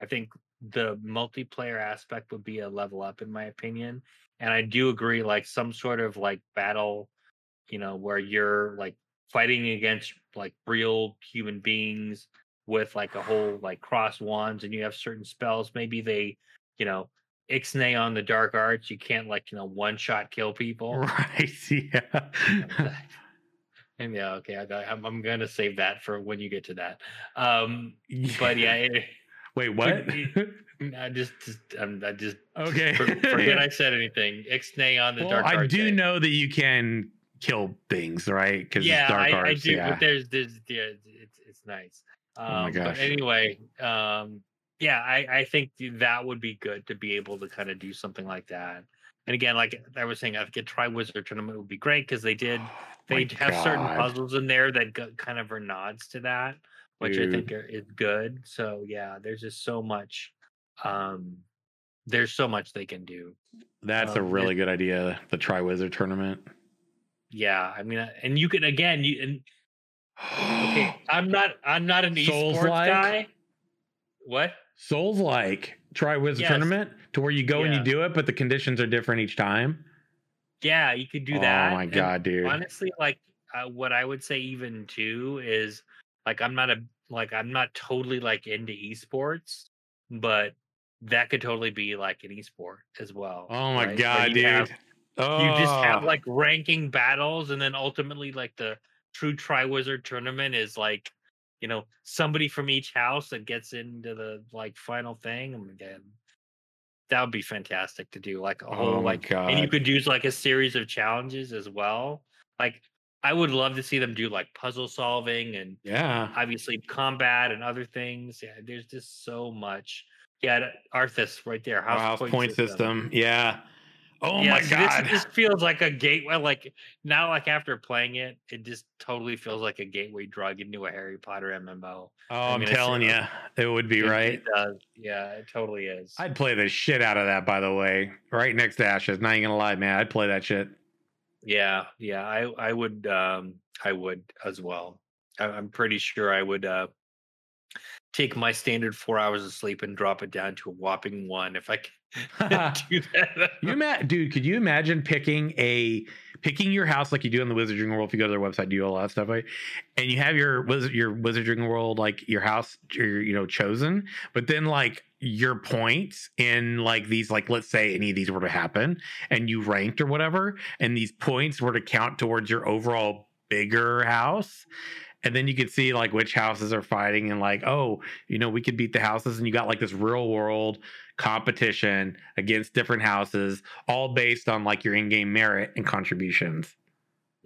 I think the multiplayer aspect would be a level up in my opinion. And I do agree, like some sort of like battle, you know, where you're like fighting against like real human beings with like a whole like cross wands and you have certain spells. Maybe they, you know, ixnay on the dark arts. You can't like, you know, one shot kill people. right yeah And yeah, okay. I, I'm I'm gonna save that for when you get to that. Um, but yeah, it, Wait, what? I just, just um, I just okay. forget I said anything. Ixnay on the well, dark. I do thing. know that you can kill things, right? Because Yeah, it's dark I, arts. I do. yeah. But there's, there's, yeah, it's it's nice. Um, Oh my But gosh. anyway, um, yeah, I I think that would be good to be able to kind of do something like that. And again, like I was saying, I think a Tri Wizard tournament would be great because they did they My have certain puzzles in there that go, kind of are nods to that, which I think are, is good. So yeah, there's just so much. Um, there's so much they can do. That's a um, really good idea. The Tri Wizard tournament. Yeah, I mean, and you can again, you and okay, I'm not I'm not an esports Souls-like? guy. What? Souls like Tri Wizard Yes. tournament to where you go and you do it, but the conditions are different each time. Yeah, you could do that. Oh my and god, dude. Honestly, like uh, what I would say even too is like I'm not a like I'm not totally like into esports, but that could totally be like an esport as well. oh my right? God, you dude. have- oh, you just have oh. like ranking battles and then ultimately like the true tri-wizard tournament is like you know somebody from each house that gets into the like final thing and again that would be fantastic to do like a oh whole Oh like and you could use like a series of challenges as well like i would love to see them do like puzzle solving and yeah. obviously combat and other things yeah there's just so much yeah th- arthas right there House, house, house point, system. Yeah. Oh yeah, my so god. This just feels like a gateway. Like now, like after playing it, it just totally feels like a gateway drug into a Harry Potter MMO. oh, I I'm telling you, it would be It- right. It does. Yeah, it totally is. I'd play the shit out of that, by the way. Right next to Ashes. Not even gonna lie, man. I'd play that shit. Yeah, yeah. I I would um I would as well. I, I'm pretty sure I would uh take my standard four hours of sleep and drop it down to a whopping one if I. You ma- dude, could you imagine picking a picking your house like you do in the Wizarding World if you go to their website, do all that stuff, right? And you have your wizard your Wizarding World like your house, your you know chosen, but then like your points in like these like let's say any of these were to happen and you ranked or whatever, and these points were to count towards your overall bigger house. And then you could see like which houses are fighting and like, oh, you know, we could beat the houses, and you got like this real world competition against different houses, all based on like your in-game merit and contributions.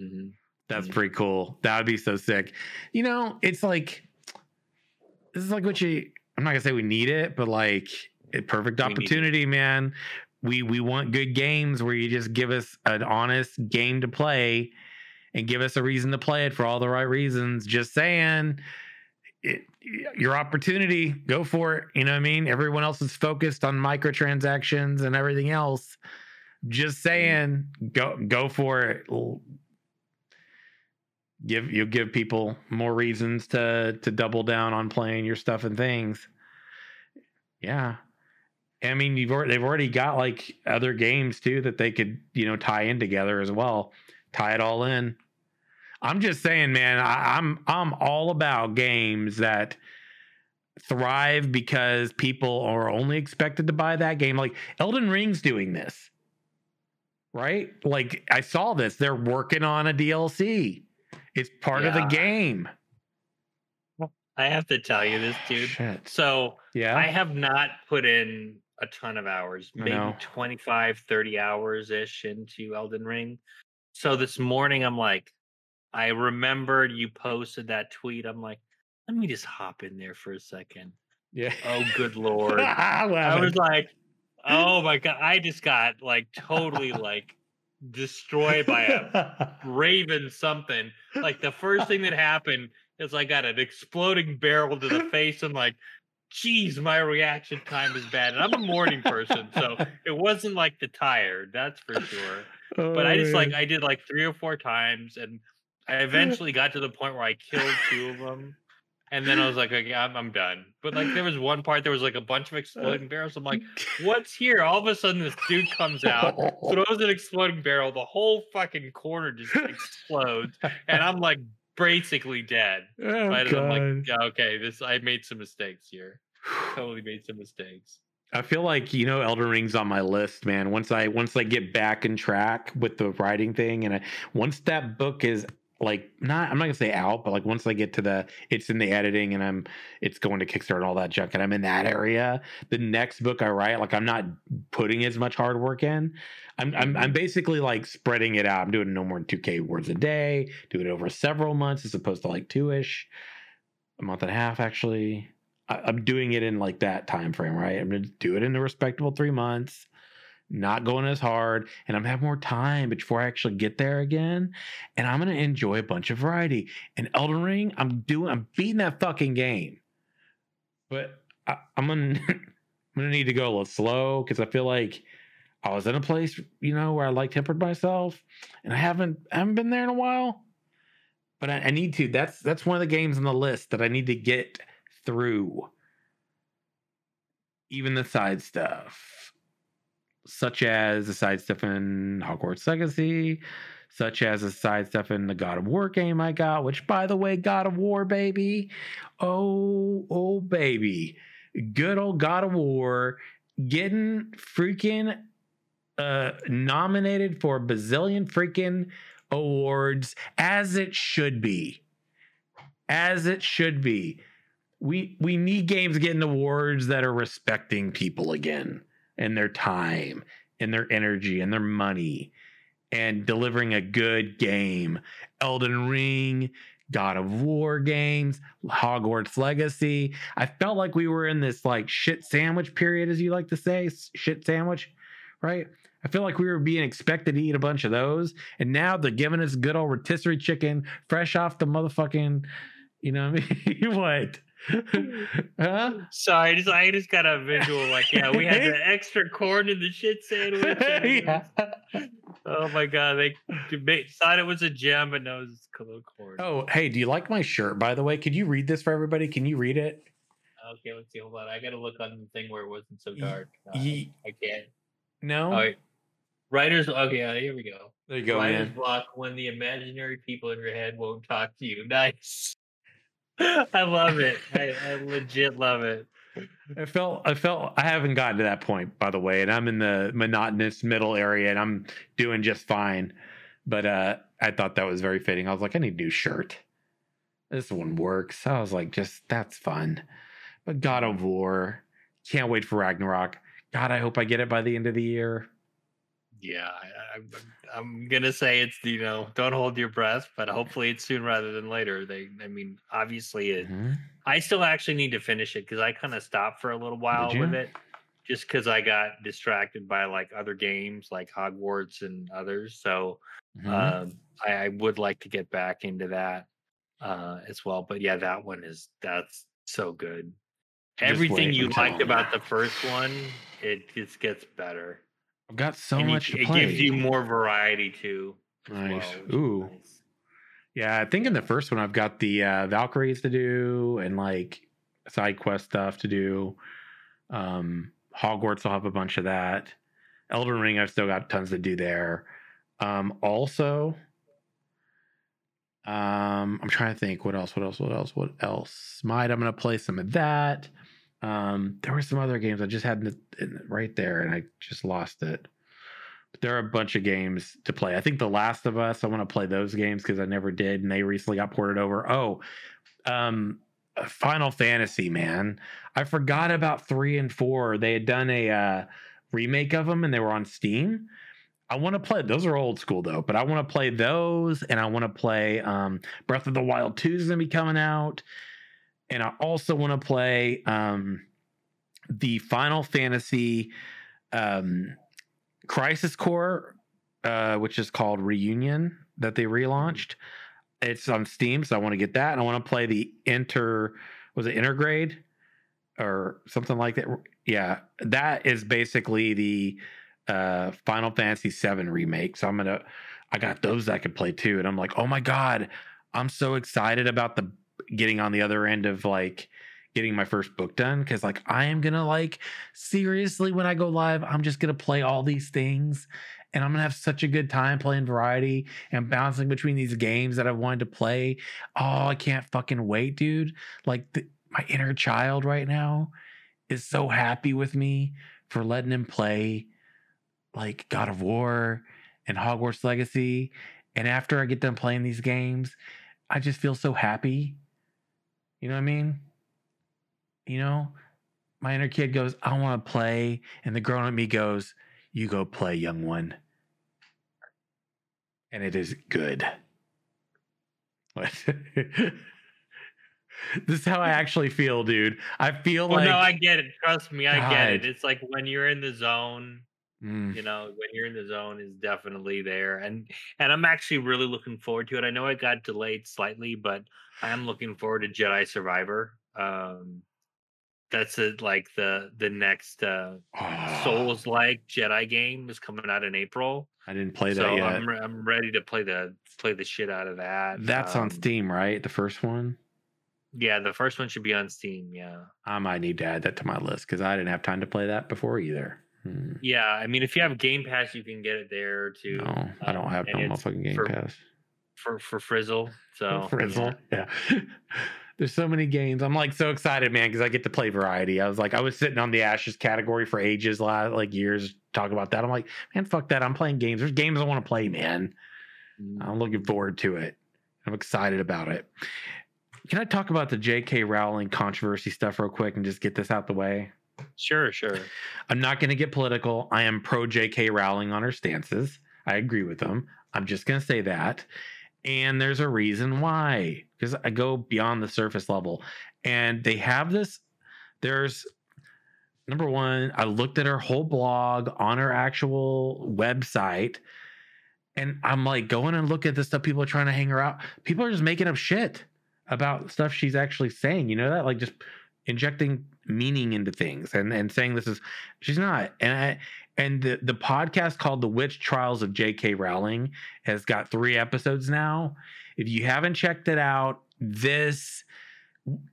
Mhm. That's Mhm. pretty cool. That would be so sick. You know, it's like this is like what you. I'm not gonna say we need it, but like a perfect opportunity, man. We we want good games where you just give us an honest game to play, and give us a reason to play it for all the right reasons. Just saying. Your opportunity, go for it. You know what I mean? Everyone else is focused on microtransactions and everything else. Just saying, go go for it. Give you'll give people more reasons to to double down on playing your stuff and things. Yeah. I mean, you've already, they've already got like other games too that they could, you know, tie in together as well. Tie it all in. I'm just saying, man, I, I'm I'm all about games that thrive because people are only expected to buy that game. Like Elden Ring's doing this, right? Like I saw this. They're working on a DLC. It's part of the Yeah. game. I have to tell you this, dude. Shit. So Yeah. I have not put in a ton of hours, maybe know. 25, 30 hours ish into Elden Ring. So this morning, I'm like, I remembered you posted that tweet. I'm like, let me just hop in there for a second. yeah. Oh, good Lord. I was like, oh my God. I just got like totally like destroyed by a raven something. Like the first thing that happened is I got an exploding barrel to the face. and like, geez, my reaction time is bad. And I'm a morning person, so it wasn't like the tired, that's for sure. But I just Oh, like I did like three or four times, and I eventually got to the point where I killed two of them. And then I was like, okay, I'm, I'm done. But like, there was one part, there was like a bunch of uh. exploding barrels. I'm like, what's here? All of a sudden, this dude comes out, throws an exploding barrel. The whole fucking corner just explodes, and I'm like basically dead. Oh, Right? I'm like, yeah, okay, this I made some mistakes here. Totally made some mistakes. I feel like you know Elden Ring's on my list, man. Once I once I get back in track with the writing thing, and I, once that book is like not I'm not gonna say out, but like once I get to the it's in the editing and I'm it's going to Kickstarter and all that junk and I'm in that area, the next book I write, like I'm not putting as much hard work in. I'm I'm, I'm mm-hmm. basically like spreading it out. I'm doing no more than two K words a day, do it over several months as opposed to like two ish, a month and a half actually. I, I'm doing it in like that time frame, right? I'm gonna do it in a respectable three months not going as hard and I'm gonna more time before I actually get there again. And I'm gonna enjoy a bunch of variety. And Elden Ring, I'm doing I'm beating that fucking game. But I, am gonna I'm gonna need to go a little slow because I feel like I was in a place, you know, where I like tempered myself and I haven't I haven't been there in a while. But I, I need to. That's that's one of the games on the list that I need to get through. Even the side stuff such as the side in Hogwarts Legacy, such as the side in the God of War game I got, which by the way, God of War, baby. Oh, oh, baby. Good old God of War getting freaking uh nominated for a bazillion freaking awards as it should be. As it should be. We we need games getting awards that are respecting people again and their time and their energy and their money and delivering a good game. Elden Ring, God of War games, Hogwarts Legacy. I felt like we were in this like shit sandwich period, as you like to say, shit sandwich, right? I feel like we were being expected to eat a bunch of those, and now they're giving us good old rotisserie chicken, fresh off the motherfucking, you know what I mean? what? Huh? Sorry, I just I just got a visual like yeah, we had the extra corn in the shit sandwich. yeah. Oh my god, they, thought it was a gem, but no, it's corn. Oh, hey, do you like my shirt? By the way, could you read this for everybody? Can you read it? Okay, let's see. Hold on, I gotta look on the thing where it wasn't so dark. Uh, Ye- I can't. No. All right. Writers. Okay, here we go. There you go, Writer's man. block when the imaginary people in your head won't talk to you. Nice. I love it. I, I legit love it. I felt I felt I haven't gotten to that point, by the way, and I'm in the monotonous middle area and I'm doing just fine. But uh I thought that was very fitting. I was like, I need a new shirt. This one works. I was like, just that's fun. But God of War, can't wait for Ragnarok. God, I hope I get it by the end of the year. Yeah, I, I'm, I'm gonna say it's you know don't hold your breath, but hopefully it's soon rather than later. They, I mean, obviously it. Mhm. I still actually need to finish it because I kind of stopped for a little while with it, just because I got distracted by like other games like Hogwarts and others. So Mhm. um, I, I would like to get back into that uh, as well. But yeah, that one is that's so good. Just Everything you liked about the first one, it just gets better. I've got so And you- much to it gives you more variety too. Nice. well, Ooh. nice. Yeah, I think in the first one I've got the uh, Valkyries to do and like side quest stuff to do. Um, Hogwarts will have a bunch of that. Elden Ring I've still got tons to do there. Um, also, um, I'm trying to think what else, what else, what else, what else. Might I'm gonna play some of that. Um, there were some other games I just had in the, in, right there and I just lost it. But there are a bunch of games to play. I think The Last of Us, I want to play those games because I never did, and they recently got ported over. Oh, um, Final Fantasy, man. I forgot about three and four. They had done a uh, remake of them and they were on Steam. I want to play those are old school though, but I want to play those and I want to play um, Breath of the Wild 2 is gonna be coming out. And I also want to play um, the Final Fantasy um, Crisis Core, uh, which is called Reunion, that they relaunched. It's on Steam, so I want to get that. And I want to play the Inter, was it Intergrade or something like that? Yeah, that is basically the uh, Final Fantasy VII remake. So I'm gonna, I got those I could play too, and I'm like, oh my god, I'm so excited about the getting on the other end of like getting my first book done because like I am gonna like seriously when I go live, I'm just gonna play all these things and I'm gonna have such a good time playing variety and bouncing between these games that I've wanted to play. Oh, I can't fucking wait, dude. Like the, my inner child right now is so happy with me for letting him play like God of War and Hogwarts Legacy And after I get done playing these games, I just feel so happy. You know what I mean? You know, my inner kid goes, I want to play. And the grown up me goes, You go play, young one. And it is good. this is how I actually feel, dude. I feel Well, like no, I get it. Trust me, I get it. It's like when you're in the zone, Mm, you know, when you're in the zone is definitely there. And and I'm actually really looking forward to it. I know it got delayed slightly, but I am looking forward to Jedi Survivor. Um that's it like the the next uh oh, Souls like Jedi game is coming out in April. I didn't play that so yet. I'm re- I'm ready to play the play the shit out of that. That's on Um, Steam, right? The first one. Yeah, the first one should be on Steam. Yeah. I might need to add that to my list because I didn't have time to play that before either. Hmm. Yeah, I mean, if you have Game Pass, you can get it there too. No, I don't um, have and no motherfucking Game for- Pass. for for Frizzle. So Frizzle. Yeah. There's so many games. I'm like so excited, man, because I get to play variety. I was like, I was sitting on the Ashes category for ages, last like years, talk about that. I'm like, man, fuck that. I'm playing games. There's games I want to play, man. yeah. I'm looking forward to it. I'm excited about it. Can I talk about the J.K. Rowling controversy stuff real quick and just get this out the way? Sure, sure. I'm not going to get political. I am pro J.K. Rowling on her stances. I agree with them. I'm just going to say that. And there's a reason why, because I go beyond the surface level. And they have this. There's number one, I looked at her whole blog on her actual website. And I'm like going and look at the stuff people are trying to hang her out. People are just making up shit about stuff she's actually saying. You know that? Like just injecting meaning into things and and saying this is she's not and I and the the podcast called The Witch Trials of J.K. Rowling has got three episodes now. If you haven't checked it out, this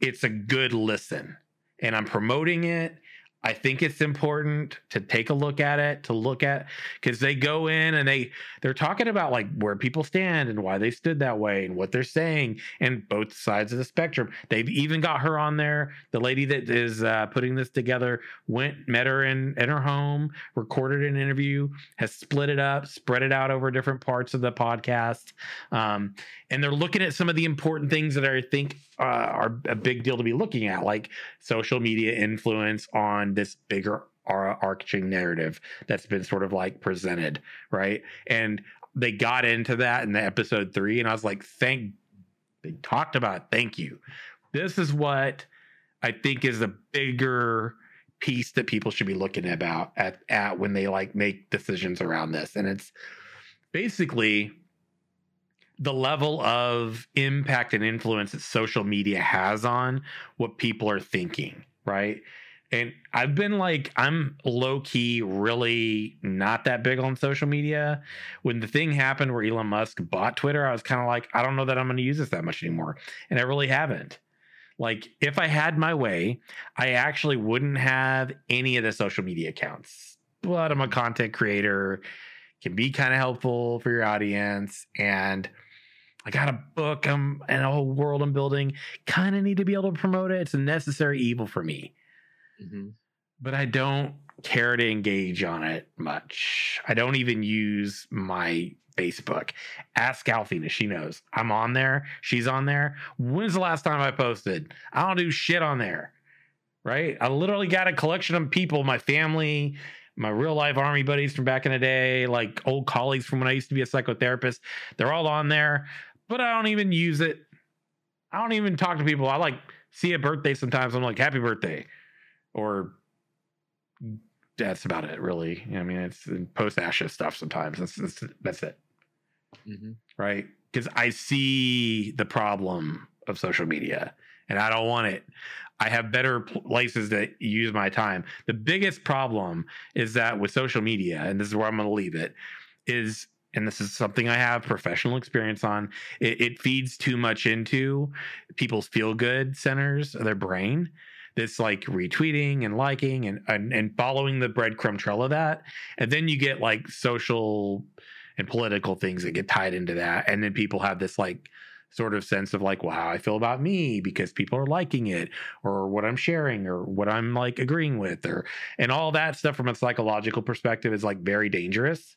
it's a good listen. And I'm promoting it. I think it's important to take a look at it, to look at because they go in and they they're talking about like where people stand and why they stood that way and what they're saying and both sides of the spectrum. They've even got her on there. The lady that is uh, putting this together went, met her in in her home, recorded an interview, has split it up, spread it out over different parts of the podcast, um, and they're looking at some of the important things that I think uh, are a big deal to be looking at, like social media influence on this bigger ar- arching narrative that's been sort of like presented, right? And they got into that in the episode three, and I was like, thank. They talked about it. Thank you. This is what I think is a bigger piece that people should be looking about at at when they like make decisions around this, and it's basically the level of impact and influence that social media has on what people are thinking, right? And I've been like, I'm low key really not that big on social media. When the thing happened where Elon Musk bought Twitter, I was kind of like, I don't know that I'm going to use this that much anymore. And I really haven't. Like, if I had my way, I actually wouldn't have any of the social media accounts. But I'm a content creator, can be kind of helpful for your audience. And I got a book I'm, and a whole world I'm building. Kind of need to be able to promote it. It's a necessary evil for me Mhm. but I don't care to engage on it much. I don't even use my Facebook. Ask Alfina, she knows. I'm on there. She's on there. When's the last time I posted? I don't do shit on there. Right? I literally got a collection of people, my family, my real life army buddies from back in the day, like old colleagues from when I used to be a psychotherapist. They're all on there, but I don't even use it. I don't even talk to people. I like see a birthday sometimes. I'm like, happy birthday or that's about it really i mean it's post ashes stuff sometimes that's that's, that's it Mhm. right because i see the problem of social media and i don't want it i have better places to use my time the biggest problem is that with social media and this is where i'm going to leave it is and this is something i have professional experience on it, it feeds too much into people's feel good centers of their brain. That's like retweeting and liking and, and and following the breadcrumb trail of that. And then you get like social and political things that get tied into that. And then people have this like sort of sense of like well how i feel about me because people are liking it or what i'm sharing or what i'm like agreeing with or and all that stuff from a psychological perspective is like very dangerous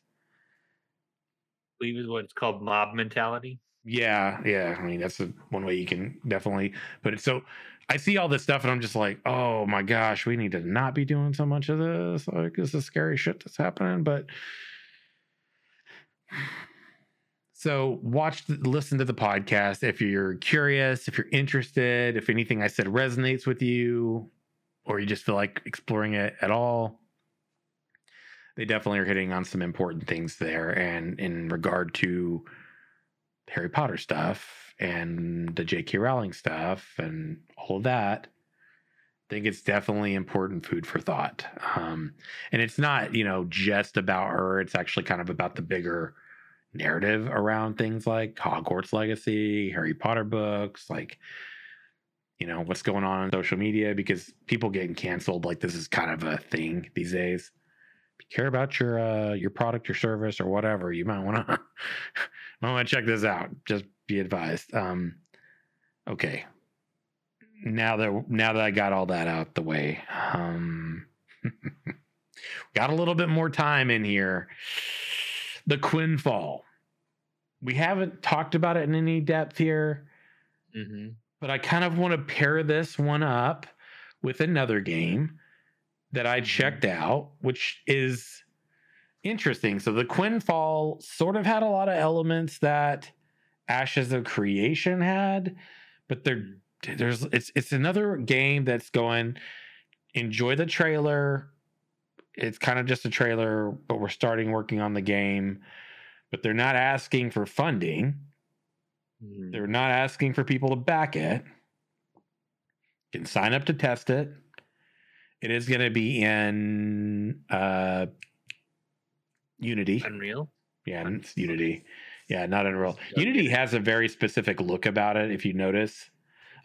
believe is what it's called mob mentality. Yeah, yeah. I mean, that's a, one way you can definitely put it. So I see all this stuff and I'm just like, oh my gosh, we need to not be doing so much of this. Like, this is scary shit that's happening. But so watch, listen to the podcast if you're curious, if you're interested, if anything I said resonates with you, or you just feel like exploring it at all. They definitely are hitting on some important things there. And in regard to Harry Potter stuff and the J.K. Rowling stuff and all of that. I think it's definitely important food for thought. Um, and it's not, you know, just about her. It's actually kind of about the bigger narrative around things like Hogwarts Legacy, Harry Potter books, like, you know, what's going on on social media because people getting canceled, like this is kind of a thing these days. You care about your uh, your product, your service, or whatever, you might want to want to check this out. Just be advised. Um, okay. Now that now that I got all that out the way, um, got a little bit more time in here. The Quinfall. We haven't talked about it in any depth here, Mm-hmm. but I kind of want to pair this one up with another game that I checked out, which is interesting. So the Quinfall sort of had a lot of elements that Ashes of Creation had, but there there's it's it's another game that's going enjoy the trailer. It's kind of just a trailer, but we're starting working on the game. But they're not asking for funding. Mhm. They're not asking for people to back it. You can sign up to test it. It is going to be in uh, Unity. Unreal. Yeah, it's Unity. Yeah, not Unreal. Okay. Unity has a very specific look about it, if you notice.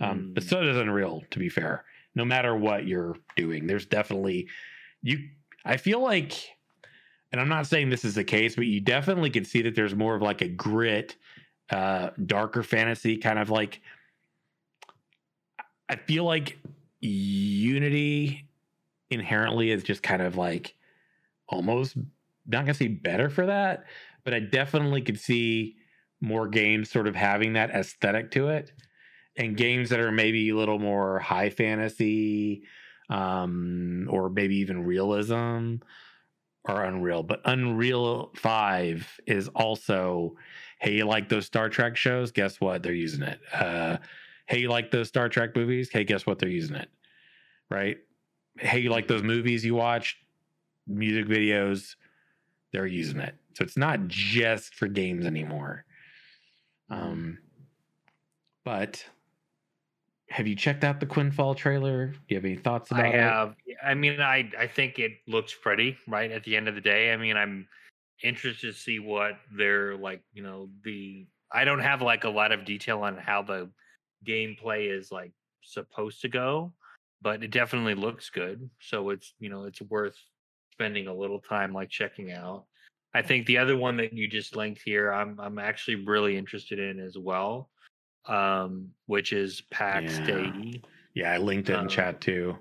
Um, But Mm. so does Unreal, to be fair. No matter what you're doing, there's definitely you. I feel like, and I'm not saying this is the case, but you definitely can see that there's more of like a grit, uh, darker fantasy kind of like. I feel like Unity inherently is just kind of like almost not gonna say better for that, but I definitely could see more games sort of having that aesthetic to it, and games that are maybe a little more high fantasy, um, or maybe even realism, are Unreal. But Unreal Five is also, hey, you like those Star Trek shows? Guess what? They're using it. Uh, hey, you like those Star Trek movies? Hey, guess what? They're using it. Right? Hey, you like those movies you watch? Music videos? they're using it. So it's not just for games anymore. Um, but have you checked out the Quinfall trailer? Do you have any thoughts about I it? have. I mean, I I think it looks pretty. Right at the end of the day, I mean, I'm interested to see what they're like. You know, the I don't have like a lot of detail on how the gameplay is like supposed to go, but it definitely looks good. So it's you know it's worth spending a little time like checking out. I think the other one that you just linked here, I'm I'm actually really interested in as well, um, which is Pax Yeah. Dei. Yeah, I linked it in Uh, chat too.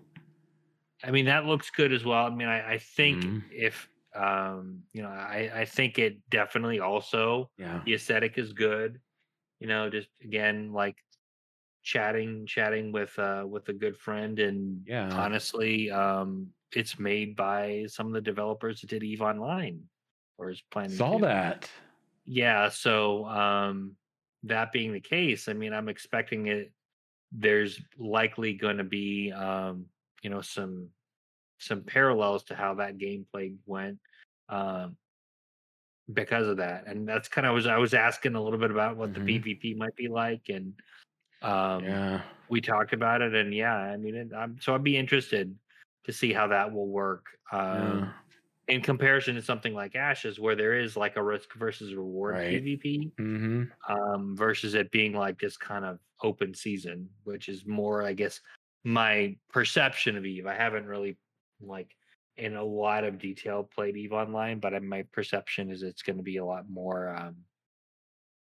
I mean, that looks good as well. I mean, I, I think Mhm. if um, you know, I, I think it definitely also Yeah. the aesthetic is good. You know, just again like chatting, chatting with uh with a good friend, and Yeah. honestly, um, it's made by some of the developers that did Eve Online, or is planning. Saw that. Yeah. So um, that being the case, I mean, I'm expecting it. There's likely going to be, um, you know, some some parallels to how that gameplay went um, because of that, and that's kind of was I was asking a little bit about what Mhm. the PvP might be like, and um, Yeah. we talked about it, and yeah, I mean, it, I'm, so I'd be interested to see how that will work. Um, Yeah. in comparison to something like Ashes, where there is like a risk versus reward Right. PvP, hmm um, versus it being like this kind of open season, which is more, I guess, my perception of Eve. I haven't really like in a lot of detail played Eve online, but my perception is it's going to be a lot more, um,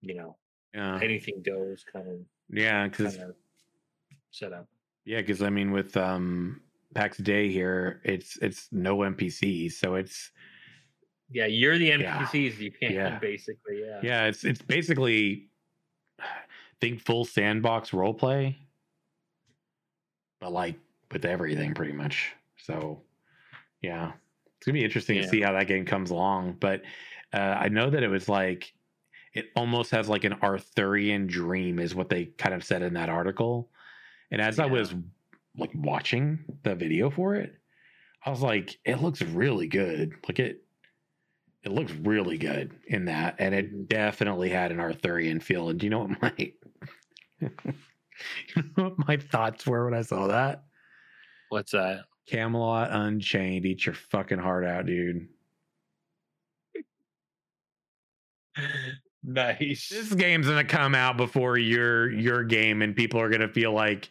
you know, Yeah. anything goes kind of Yeah. Because kind of set up. Yeah, because I mean, with um Pax Dei here, it's it's no NPCs, so it's Yeah, you're the Yeah. NPCs. You can't Yeah. basically. Yeah. Yeah, it's it's basically think full sandbox role play, but like with everything pretty much. So yeah, it's gonna be interesting to see how that game comes along. But uh, I know that it was like it almost has like an Arthurian dream, is what they kind of said in that article. And as I was like watching the video for it, I was like, it looks really good. Like it it looks really good in that and it mm-hmm. definitely had an arthurian feel and do you know what my you know what my thoughts were when i saw that What's that? camelot unchained eat your fucking heart out dude nice. this game's gonna come out before your your game and people are gonna feel like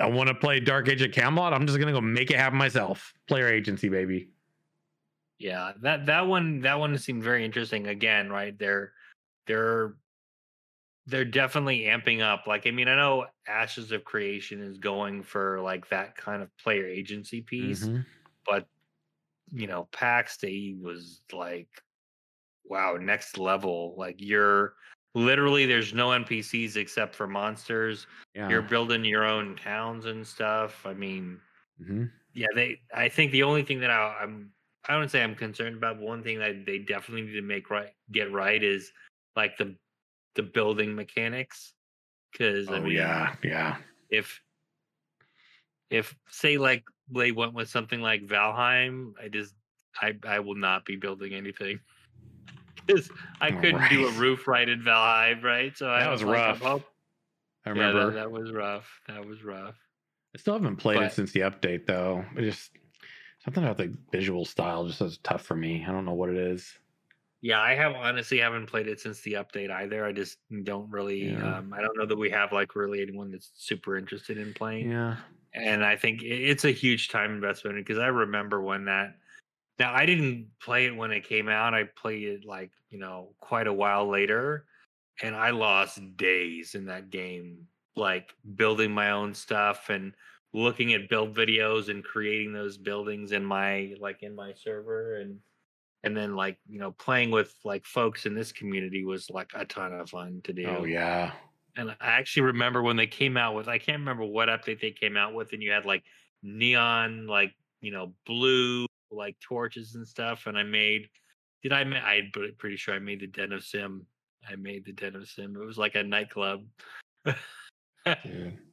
i want to play dark age of camelot i'm just gonna go make it happen myself player agency baby Yeah, that that one that one seemed very interesting. Again, right? They're they're they're definitely amping up. Like, I mean, I know Ashes of Creation is going for like that kind of player agency piece, Mhm. but you know, Pax Dei was like, wow, next level. Like, you're literally there's no NPCs except for monsters. yeah You're building your own towns and stuff. I mean, Mhm. yeah, they. I think the only thing that I, I'm, I don't say I'm concerned about, but one thing that they definitely need to make right, get right is like the, the building mechanics. Because I oh mean, yeah yeah if, if say like they went with something like Valheim, I just, I, I will not be building anything. Because I couldn't do a roof right in Valheim, right? So I That was like, I'm rough. hope- i yeah, remember that, that was rough. That was rough. I still haven't played it since the update though. It just something about the visual style just is tough for me. I don't know what it is. Yeah, I have honestly haven't played it since the update either. I just don't really Yeah. um I don't know that we have like really anyone that's super interested in playing. Yeah. And I think it's a huge time investment because I remember when that now I didn't play it when it came out. I played it like, you know, quite a while later and I lost days in that game like building my own stuff and looking at build videos and creating those buildings in my like in my server and and then like you know playing with like folks in this community was like a ton of fun to oh, do Oh yeah. and i actually remember when they came out with i can't remember what update they came out with and you had like neon like you know blue like torches and stuff and i made did i ma- i'm pretty sure i made the den of sim i made the den of sim it was like a nightclub Dude.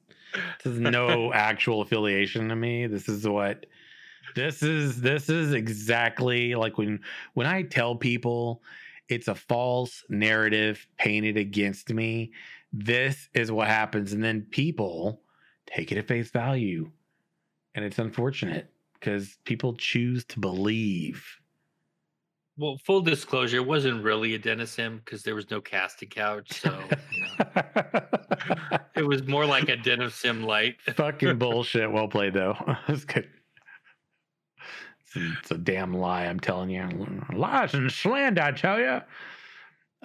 This is no actual affiliation to me. This is what this is this is exactly like when when I tell people it's a false narrative painted against me. This is what happens and then people take it at face value. And it's unfortunate because people choose to believe. well full disclosure it wasn't really a den of sim because there was no casting couch so you know, it was more like a den of sim light Fucking bullshit. Well played though. That's good. It's a, it's a damn lie. I'm telling you, lies and slander. I tell you.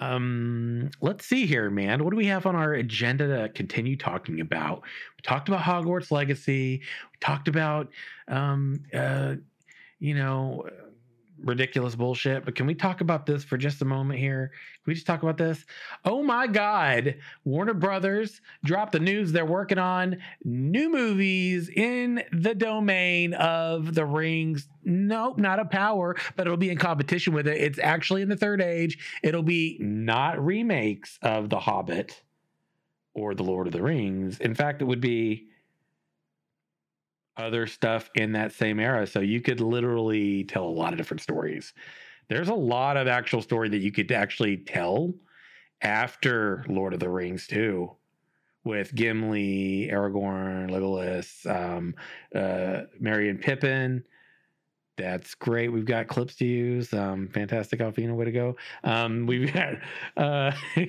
Um, let's see here, man. What do we have on our agenda to continue talking about? We talked about Hogwarts Legacy. We talked about, um, uh, you know, ridiculous bullshit. But can we talk about this for just a moment here? Can we just talk about this? Oh my God! Warner Brothers dropped the news they're working on new movies in the domain of the rings. Nope, not a power, but it'll be in competition with it. It's actually in the third age. It'll be not remakes of The Hobbit or The Lord of the Rings. In fact, it would be other stuff in that same era. So you could literally tell a lot of different stories. There's a lot of actual story that you could actually tell after Lord of the Rings too, with Gimli, Aragorn, Legolas, um, uh, Merry and Pippin. That's great. We've got clips to use. Um, fantastic, Alfina. Way to go. Um, we've got. Uh,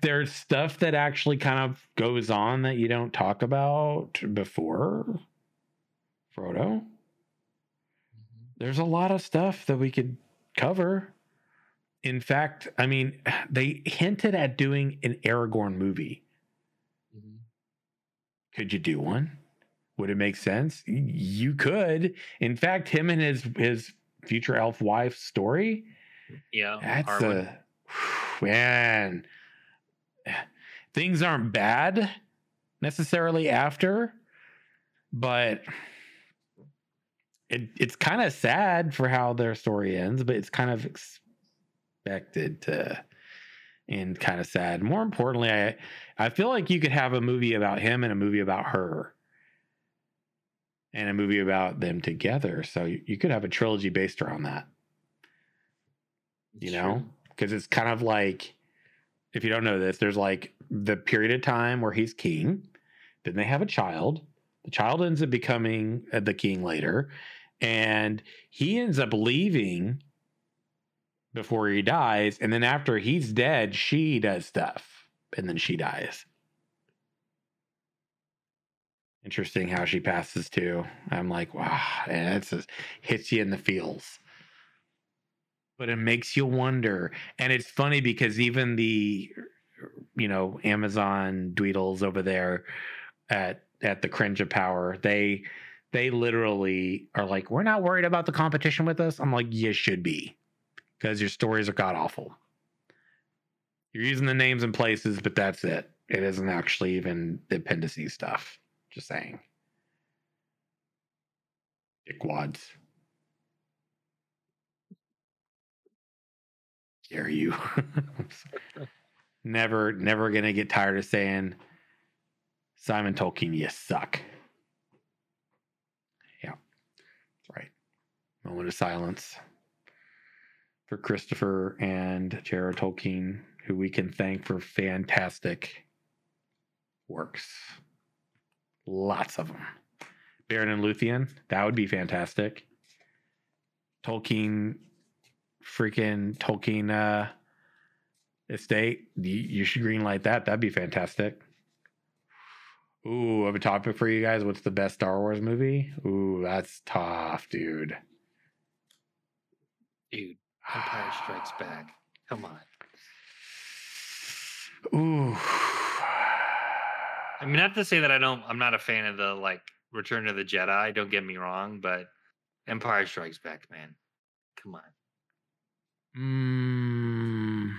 there's stuff that actually kind of goes on that you don't talk about before Frodo. There's a lot of stuff that we could cover. In fact, I mean, they hinted at doing an Aragorn movie. Mhm. Could you do one? Would it make sense? You could. In fact, him and his his future elf wife story. Yeah, That's Arwen. a man. Things aren't bad necessarily after, but it it's kind of sad for how their story ends, but it's kind of expected to end kind of sad. More importantly, I I feel like you could have a movie about him and a movie about her. And a movie about them together. So you, you could have a trilogy based around that you It's know because it's kind of like if you don't know this there's like the period of time where he's king then they have a child. The child ends up becoming uh, the king later and he ends up leaving before he dies and then after he's dead she does stuff and then she dies. Interesting how she passes too. I'm like wow and it's just hits you in the feels but it makes you wonder and it's funny because even the you know amazon dweedles over there at at the cringe of power they they literally are like we're not worried about the competition with us. I'm like you should be because your stories are god awful. You're using the names and places but that's it. It isn't actually even the appendices stuff. Just saying. Dickwads dare you. Never never gonna get tired of saying simon tolkien you suck. Yeah that's right. Moment of silence for christopher and J.R.R. tolkien who we can thank for fantastic works. Lots of them beren and luthien that would be fantastic. Tolkien freaking Tolkien uh, estate, you, you should greenlight that. That'd be fantastic. Ooh, I have a topic for you guys. What's the best Star Wars movie? Ooh, that's tough, dude. dude. Empire Strikes Back. Come on. Ooh. I mean, not to say that I don't. I'm not a fan of the like Return of the Jedi. Don't get me wrong, but Empire Strikes Back, man. Come on. Mm,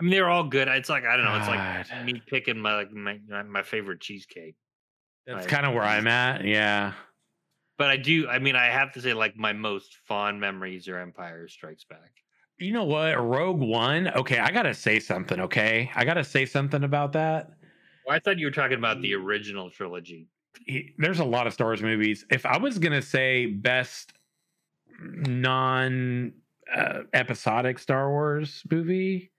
I mean, they're all good. It's like I don't know. It's God. like me picking my like my my- favorite cheesecake. that's kind of where I'm at. Yeah. But I do. I mean, I have to say, like my most fond memories are Empire Strikes Back. You know what? Rogue One. Okay, I gotta say something. Okay, I gotta say something about that. Well, I thought you were talking about the original trilogy. there's a lot of Star Wars movies. If I was gonna say best non uh, episodic Star Wars movie,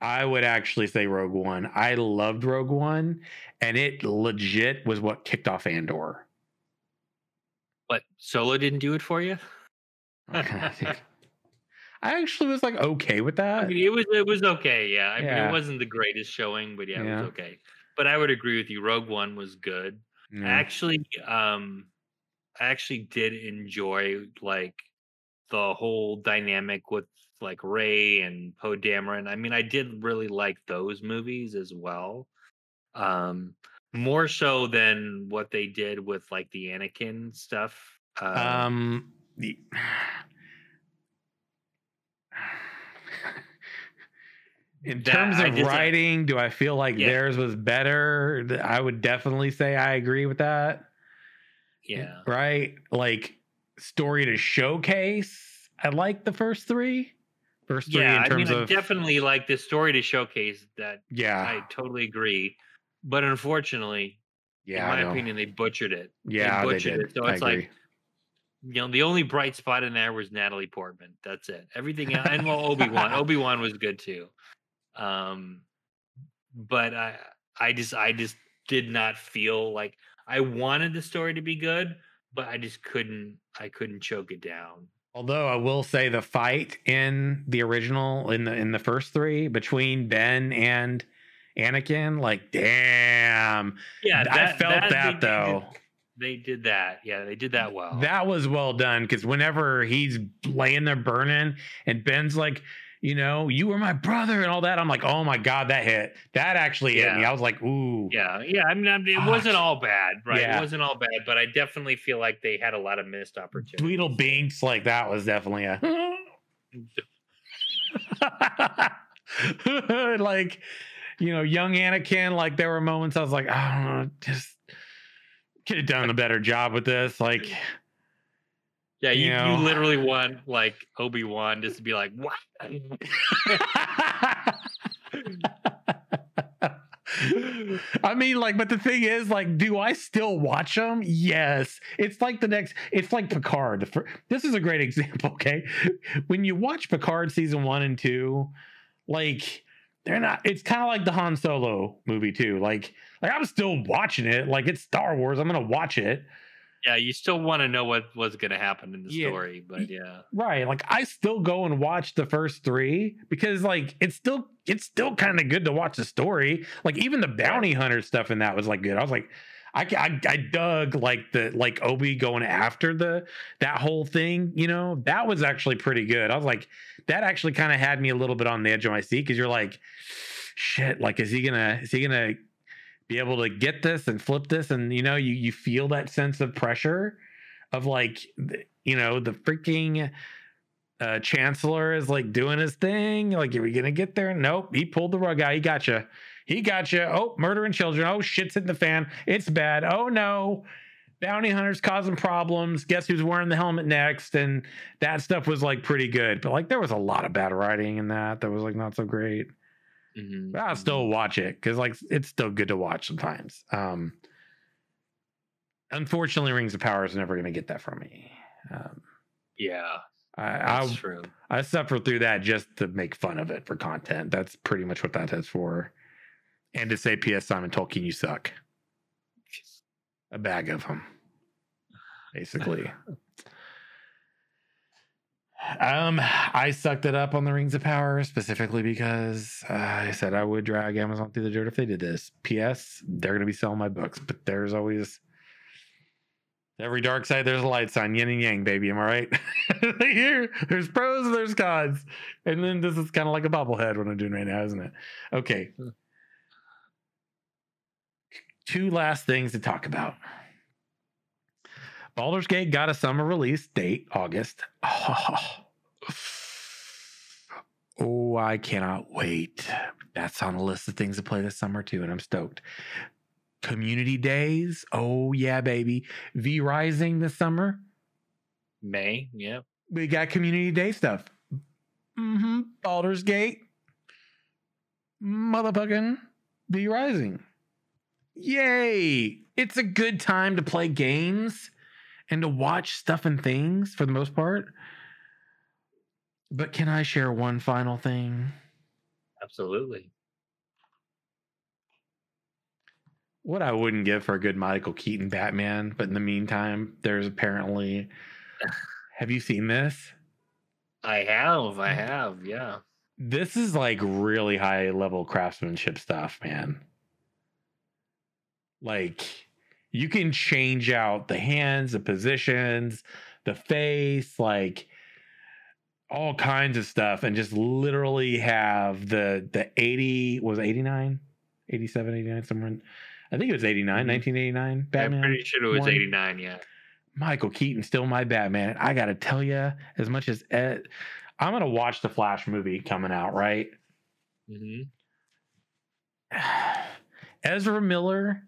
I would actually say Rogue One. I loved Rogue One, and it legit was what kicked off Andor. But Solo didn't do it for you. I actually was like okay with that. I mean, it was it was okay. Yeah, I mean, it wasn't the greatest showing, but yeah, it was okay. But I would agree with you. Rogue One was good. Yeah. Actually, um, I actually did enjoy like the whole dynamic with like Rey and Poe Dameron. I mean, I did really like those movies as well. Um, more so than what they did with like the Anakin stuff. Uh, Um, the- in terms I of just, writing, do I feel like Yeah. theirs was better? I would definitely say I agree with that. yeah. Right? Like story to showcase. I like the first three. First three Yeah, in I terms mean, I definitely like the story to showcase that. yeah, I totally agree, but unfortunately, yeah. in my opinion, they butchered it. yeah, they, butchered did. it, so I it's like- You know, the only bright spot in there was Natalie Portman. That's it. Everything else, and well, Obi Wan. Obi Wan was good too. Um, but I, I just, I just did not feel like I wanted the story to be good, but I just couldn't. I couldn't choke it down. Although I will say the fight in the original in the in the first three between Ben and Anakin, like damn, Yeah, I felt that did- though. They did that. Yeah, they did that well. That was well done because whenever he's laying there burning and Ben's like, you know, you were my brother and all that. I'm like, oh my god, that hit. That actually hit me. I was like, ooh, Yeah, yeah. I mean, I mean, it wasn't all bad, right? Yeah. It wasn't all bad, but I definitely feel like they had a lot of missed opportunities. Tweedle Binks, like that was definitely a like, you know, young Anakin. Like there were moments I was like, I don't know, just could have done a better job with this. Like, Yeah, you, You you, literally want like Obi Wan just to be like, what? I mean, like, but the thing is, like, do I still watch them? Yes. It's like the next, it's like Picard. This is a great example, okay? When you watch Picard season one and two, like, they're not, it's kind of like the Han Solo movie, too. Like, like I'm still watching it. Like, it's Star Wars. I'm going to watch it. Yeah, you still want to know what was going to happen in the Yeah. story, but yeah, Right. Like I still go and watch the first three because like it's still it's still kind of good to watch the story. Like even the bounty hunter stuff in that was like good. I was like, I, I I dug like the like Obi going after the that whole thing, you know, that was actually pretty good. I was like, that actually kind of had me a little bit on the edge of my seat because you're like, shit, like is he gonna is he gonna be able to get this and flip this? And you know, you you feel that sense of pressure of like you know the freaking uh chancellor is like doing his thing like are we gonna get there nope he pulled the rug out he got you he got you oh murdering children oh shit's in the fan it's bad oh no bounty hunters causing problems guess who's wearing the helmet next and that stuff was like pretty good but like there was a lot of bad writing in that that was like not so great Mhm, but I'll mhm. still watch it because like it's still good to watch sometimes. Um unfortunately, Rings of Power is never gonna get that from me. Um yeah, I that's I, true. I suffer through that just to make fun of it for content. That's pretty much what that is for. And to say P.S. Simon Tolkien, you suck. A bag of them. Basically. Um, I sucked it up on the Rings of Power specifically because uh, I said I would drag Amazon through the dirt if they did this. P.S. They're going to be selling my books, but there's always every dark side. There's a light sign, yin and yang, baby. Am I right? Here, there's pros, and there's cons, and then this is kind of like a bobblehead what I'm doing right now, isn't it? Okay. Hmm. Two last things to talk about. Baldur's Gate got a summer release date, August. Oh, I cannot wait. That's on the list of things to play this summer too, and I'm stoked. Community days. Oh, yeah, baby. V Rising this summer. May, yeah. We got community day stuff. Mm-hmm. Baldur's Gate. Motherfucking V Rising. Yay! It's a good time to play games and to watch stuff and things for the most part. But can I share one final thing? Absolutely. What I wouldn't give for a good Michael Keaton Batman, but in the meantime, there's apparently. Have you seen this? I have, I have, yeah. This is like really high level craftsmanship stuff, man. Like you can change out the hands, the positions, the face, like all kinds of stuff and just literally have the the 80 was it 89 87 89 somewhere in, I think it was 89 Mhm. 1989 Batman I'm pretty sure it was one. 89, yeah. Michael Keaton still my Batman. I got to tell you, as much as Ed, I'm gonna watch the Flash movie coming out, right? hmm Ezra Miller,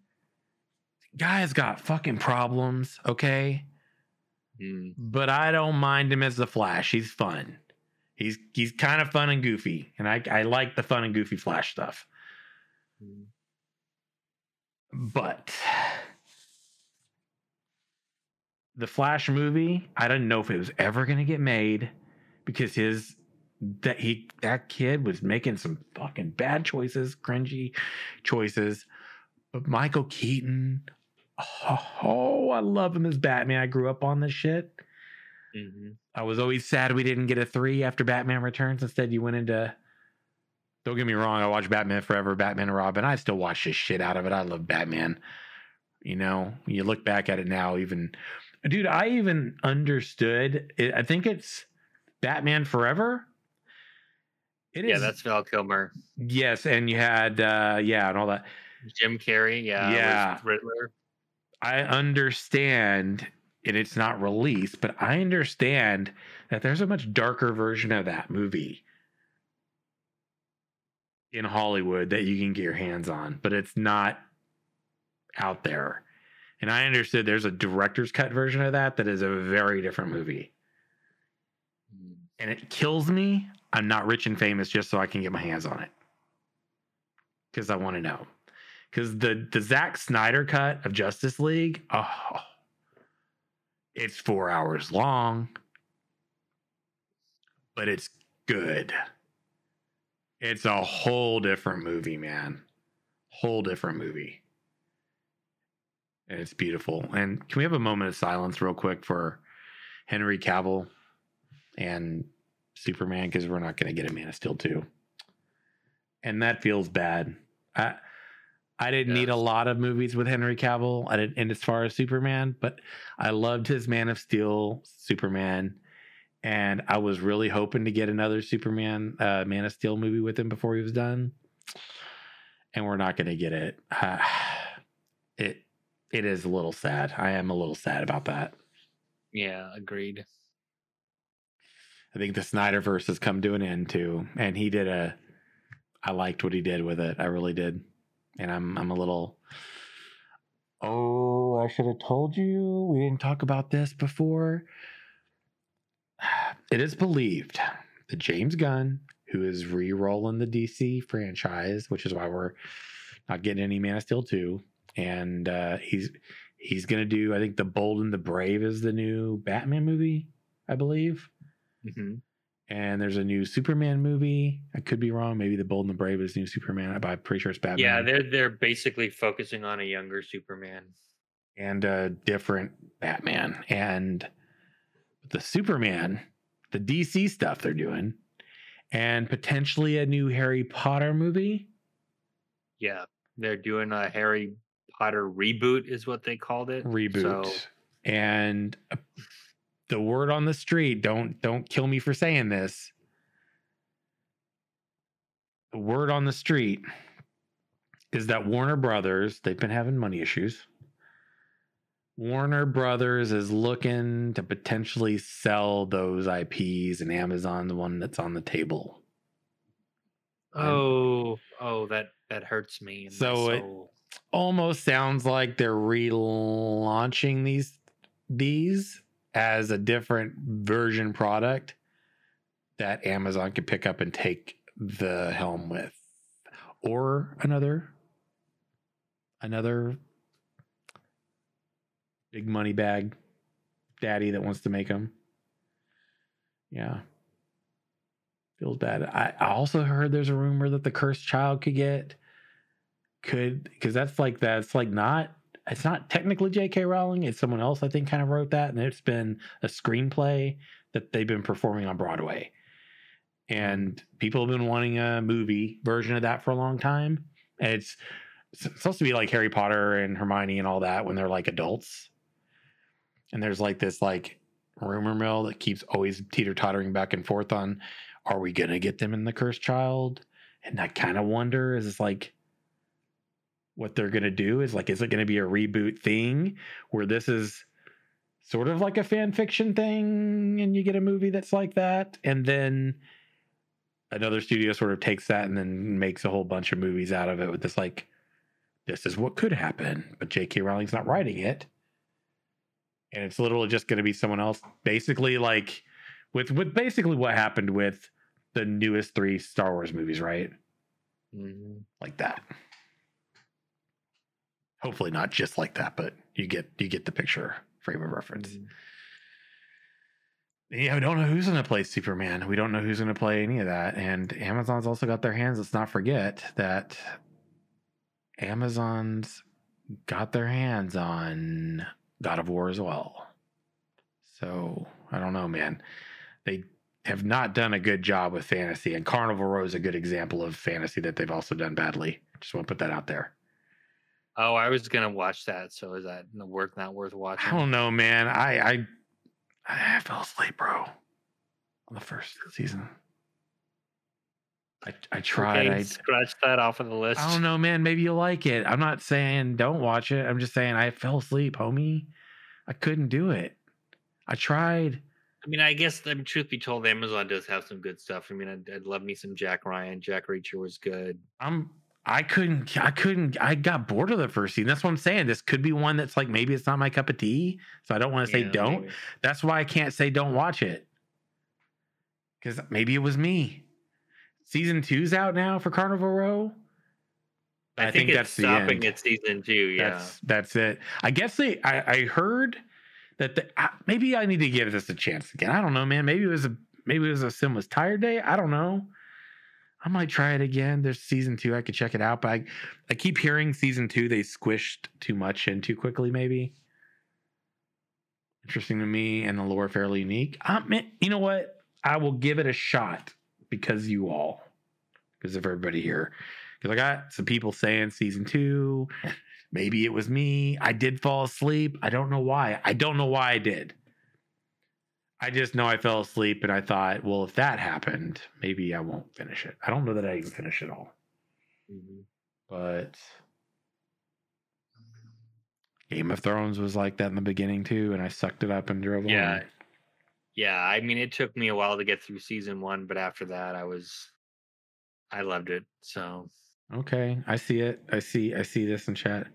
guy's got fucking problems, okay? Mm. But I don't mind him as the Flash. He's fun. He's he's kind of fun and goofy, and I I like the fun and goofy Flash stuff. Mm. But the Flash movie, I didn't know if it was ever going to get made because his that he that kid was making some fucking bad choices, cringy choices. But Michael Keaton, oh, I love him as Batman. I grew up on this shit. hmm I was always sad we didn't get a three after Batman Returns. Instead, you went into. Don't get me wrong, I watched Batman Forever, Batman and Robin. I still watch this shit out of it. I love Batman. You know, you look back at it now, even, dude, I even understood. It, I think it's Batman Forever. It Yeah, is- that's Val Kilmer. yes, and you had uh yeah, and all that. Jim Carrey. Yeah. Yeah. Riddler. I understand, and it's not released, but I understand that there's a much darker version of that movie in Hollywood that you can get your hands on, but it's not out there. And I understood there's a director's cut version of that that is a very different movie. And it kills me. I'm not rich and famous just so I can get my hands on it. Because I want to know. Because the the Zack Snyder cut of Justice League, oh, it's four hours long, but it's good. It's a whole different movie, man. Whole different movie. And it's beautiful. And can we have a moment of silence, real quick, for Henry Cavill and Superman? Because we're not going to get a Man of Steel 2. And that feels bad. I, I didn't need a lot of movies with Henry Cavill, I didn't, and as far as Superman, but I loved his Man of Steel Superman, and I was really hoping to get another Superman uh, Man of Steel movie with him before he was done, and we're not going to get it. Uh, it it is a little sad. I am a little sad about that. Yeah. Agreed. I think the Snyderverse has come to an end too, and he did a. I liked what he did with it. I really did, and I'm I'm a little. Oh, I should have told you. We didn't talk about this before. It is believed that James Gunn, who is re-rolling the DC franchise, which is why we're not getting any Man of Steel two, and uh, he's he's gonna do. I think the Bold and the Brave is the new Batman movie, I believe hmm and there's a new Superman movie. I could be wrong. Maybe the Bold and the Brave is new Superman, but I'm pretty sure it's Batman. Yeah, they're they're basically focusing on a younger Superman. and a different Batman and the Superman, the DC stuff they're doing, and potentially a new Harry Potter movie. Yeah, they're doing a Harry Potter reboot, is what they called it. reboot So, and the word on the street. Don't don't kill me for saying this. The word on the street is that warner brothers they've been having money issues. Warner brothers is looking to potentially sell those ips and amazon the one that's on the table. Oh, oh, that that hurts me. So it- almost sounds like they're relaunching these these as a different version product that Amazon could pick up and take the helm with. Or another another big money bag daddy that wants to make them yeah. Feels bad. I, I also heard there's a rumor that the cursed child could get could because that's like that's like not it's not technically J.K. Rowling. It's someone else I think kind of wrote that, and it's been a screenplay that they've been performing on Broadway, and people have been wanting a movie version of that for a long time. And it's, it's supposed to be like Harry Potter and Hermione and all that when they're like adults, and there's like this like rumor mill that keeps always teeter tottering back and forth on, are we gonna get them in the Cursed Child? And I kind of wonder is like what they're going to do is like is it going to be a reboot thing where this is sort of like a fan fiction thing and you get a movie that's like that and then another studio sort of takes that and then makes a whole bunch of movies out of it with this like this is what could happen but J.K. Rowling's not writing it and it's literally just going to be someone else basically like with with basically what happened with the newest 3 Star Wars movies right Mhm. like that. Hopefully not just like that, but you get you get the picture frame of reference. Mhm. Yeah, we don't know who's going to play Superman. We don't know who's going to play any of that. And Amazon's also got their hands. Let's not forget that Amazon's got their hands on God of War as well. So I don't know, man. They have not done a good job with fantasy, and Carnival Row is a good example of fantasy that they've also done badly. Just want to put that out there. Oh, I was gonna watch that. So is that worth not worth watching? I don't know, man. I I I fell asleep, bro, on the first season. I, I tried. Okay, I, scratch that off of the list. I don't know, man. Maybe you'll like it. I'm not saying don't watch it. I'm just saying I fell asleep, homie. I couldn't do it. I tried. I mean, I guess, I mean, truth be told, Amazon does have some good stuff. I mean, I'd, I'd love me some Jack Ryan. Jack Reacher was good. I'm. I couldn't. I couldn't. I got bored of the first season. That's what I'm saying. This could be one that's like maybe it's not my cup of tea. So I don't want to say Yeah, don't. maybe. That's why I can't say don't watch it. Because maybe it was me. Season two's out now for Carnival Row. I, I think, think it's that's the stopping at season two. Yeah. That's that's it. I guess they. I, I heard that the maybe I need to give this a chance again. I don't know, man. Maybe it was a maybe it was a sinless tired day. I don't know. I might try it again. There's season two. I could check it out, but I, I keep hearing season two they squished too much in too quickly. Maybe interesting to me and the lore fairly unique. Uh, man, you know what? I will give it a shot because you all, because of everybody here. Because I got some people saying season two, maybe it was me. I did fall asleep. I don't know why. I don't know why I did. I just know I fell asleep and I thought, well, if that happened, maybe I won't finish it. I don't know that I even finish it all, Mhm. but Game of Thrones was like that in the beginning too, and I sucked it up and drove Yeah. along. Yeah. I mean, it took me a while to get through season one, but after that, I was, I loved it. So Okay, I see it. I see. I see this in chat.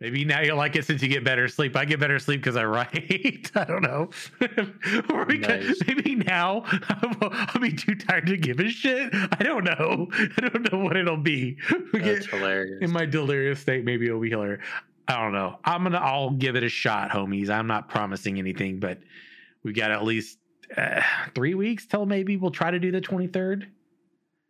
Maybe now you'll like it since you get better sleep. I get better sleep because I write. I don't know. or Nice. maybe now I'll, be too tired to give a shit. I don't know. I don't know what it'll be. That's hilarious. in my delirious state, maybe it'll be hilarious. I don't know. I'm gonna. I'll give it a shot, homies. I'm not promising anything, but we got at least uh, three weeks till maybe we'll try to do the 23rd.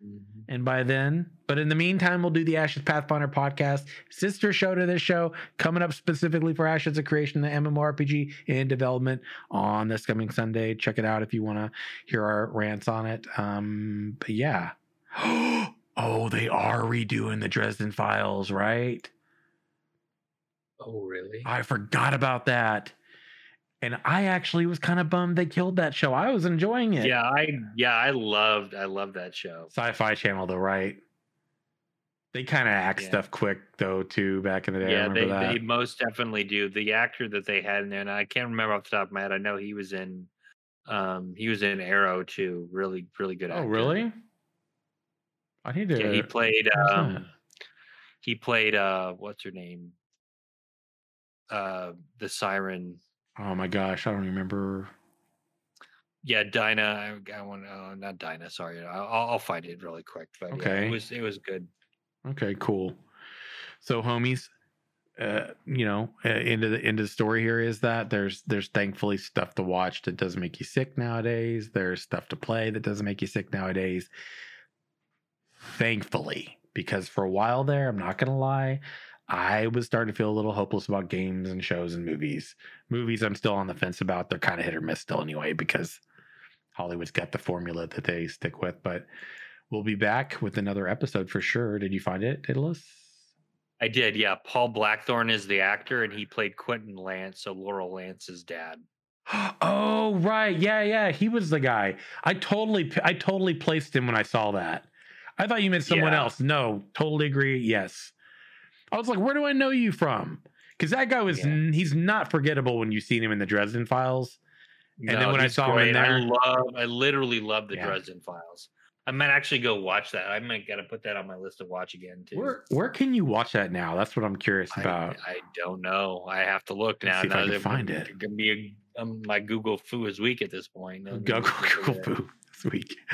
Mhm. And by then, but in the meantime, we'll do the Ashes Pathfinder podcast, sister show to this show, coming up specifically for Ashes of Creation, the MMORPG in development on this coming Sunday. Check it out if you want to hear our rants on it. Um, but yeah. oh, they are redoing the Dresden Files, right? Oh, really? I forgot about that. And I actually was kind of bummed they killed that show. I was enjoying it. Yeah. I, yeah, I loved, I loved that show. Sci-Fi Channel, though, right? They kind of act Yeah. stuff quick, though, too. Back in the day, I Yeah, remember they, that. they most definitely do. The actor that they had in there, and I can't remember off the top of my head. I know he was in, um, he was in Arrow too. Really, really good. oh, actor. really? I need to. Yeah, he played. Um, he played. Uh, what's her name? Uh, the siren. Oh my gosh, I don't remember. Yeah, Dinah. I, I want. Uh, not Dinah. Sorry, I'll, I'll find it really quick. But yeah, Okay. it was it was good. Okay, cool. So, homies, uh, you know, uh, into the into the story here is that there's there's thankfully stuff to watch that doesn't make you sick nowadays. There's stuff to play that doesn't make you sick nowadays. Thankfully, because for a while there, I'm not gonna lie, I was starting to feel a little hopeless about games and shows and movies. Movies, I'm still on the fence about. They're kind of hit or miss still, anyway, because Hollywood's got the formula that they stick with. But we'll be back with another episode for sure. Did you find it, Daedalus? I did. Yeah, Paul Blackthorne is the actor, and he played Quentin Lance, so Laurel Lance's dad. Oh right, yeah, yeah. He was the guy. I totally, I totally placed him when I saw that. I thought you meant someone Yeah. else. No, totally agree. Yes. I was like, where do I know you from? Because that guy was, yeah. he's not forgettable when you've seen him in the Dresden Files. And then when I saw him in great. I there- love, I literally love the Yeah. Dresden Files. I might actually go watch that. I might gotta put that on my list to watch again too. Where, where can you watch that now? That's what I'm curious about. I don't know. I have to look Let's now. see if I can find I'm- it. Gonna be a, um, my Google Foo is weak at this point. Let me Go look Google it. Foo week.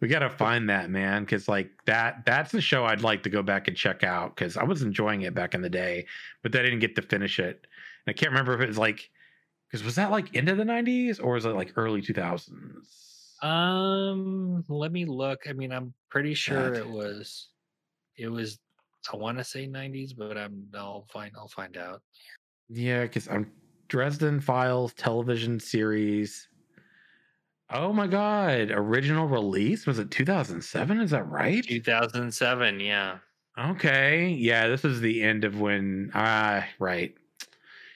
We gotta find that man because like that that's the show I'd like to go back and check out because I was enjoying it back in the day, but I didn't get to finish it. And I can't remember if it was like because was that like into the nineties or was it like early two thousands? Um, let me look. I mean, I'm pretty sure God. it was. It was. I want to say 90s, but I'm. I'll find. I'll find out. Yeah, because I'm Dresden Files television series. Oh my god! Original release was it 2007? Is that right? 2007. Yeah. Okay. Yeah, this is the end of when ah right.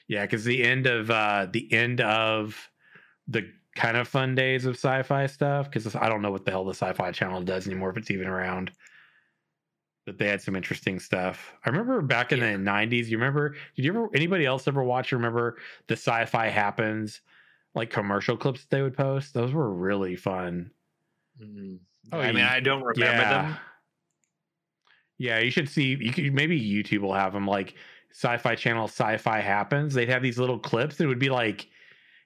Yeah, because the end of uh the end of the kind of fun days of sci-fi stuff because I don't know what the hell the Sci-Fi Channel does anymore if it's even around. But they had some interesting stuff. I remember back in Yeah. the '90s. You remember? Did you ever? Anybody else ever watch? or Remember the Sci-Fi Happens like commercial clips that they would post? Those were really fun. Mhm. Oh, I mean, I don't remember them. Yeah, you should see. You could maybe YouTube will have them like Sci-Fi Channel. Sci-Fi happens. They'd have these little clips. It would be like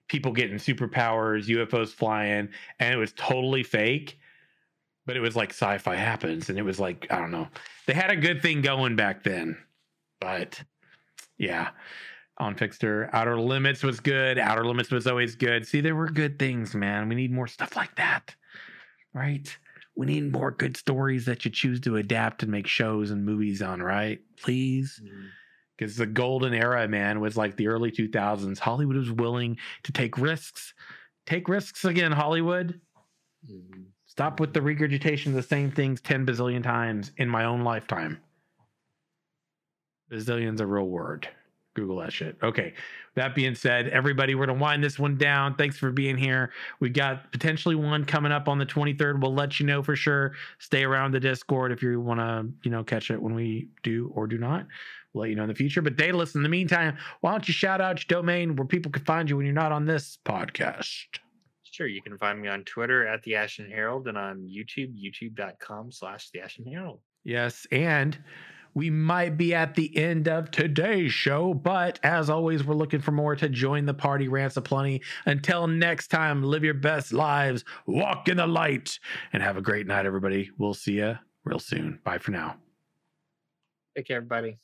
people getting superpowers, UFOs flying, and it was totally fake. But it was like Sci-Fi happens, and it was like I don't know. They had a good thing going back then, but yeah. On Fixter, Outer Limits was good. Outer Limits was always good. See, there were good things, man. We need more stuff like that, right? We need more good stories that you choose to adapt and make shows and movies on, right? Please. Because the golden era, man, was like the early 2000s. Hollywood was willing to take risks. Take risks again, Hollywood. Mhm. Stop with the regurgitation of the same things 10 bazillion times in my own lifetime. Bazillion's a real word. Google that shit. Okay. That being said, everybody, we're going to wind this one down. Thanks for being here. We got potentially one coming up on the 23rd. We'll let you know for sure. Stay around the Discord if you want to, you know, catch it when we do or do not. We'll let you know in the future. But Daedalus, in the meantime, why don't you shout out your domain where people can find you when you're not on this podcast? Sure, you can find me on Twitter at the Ashton Herald and on YouTube, youtube.com slash the Ashton Herald. Yes, and we might be at the end of today's show, but as always, we're looking for more to join the party. Rants aplenty. Until next time, live your best lives, walk in the light, and have a great night, everybody. We'll see you real soon. Bye for now. Take care, everybody.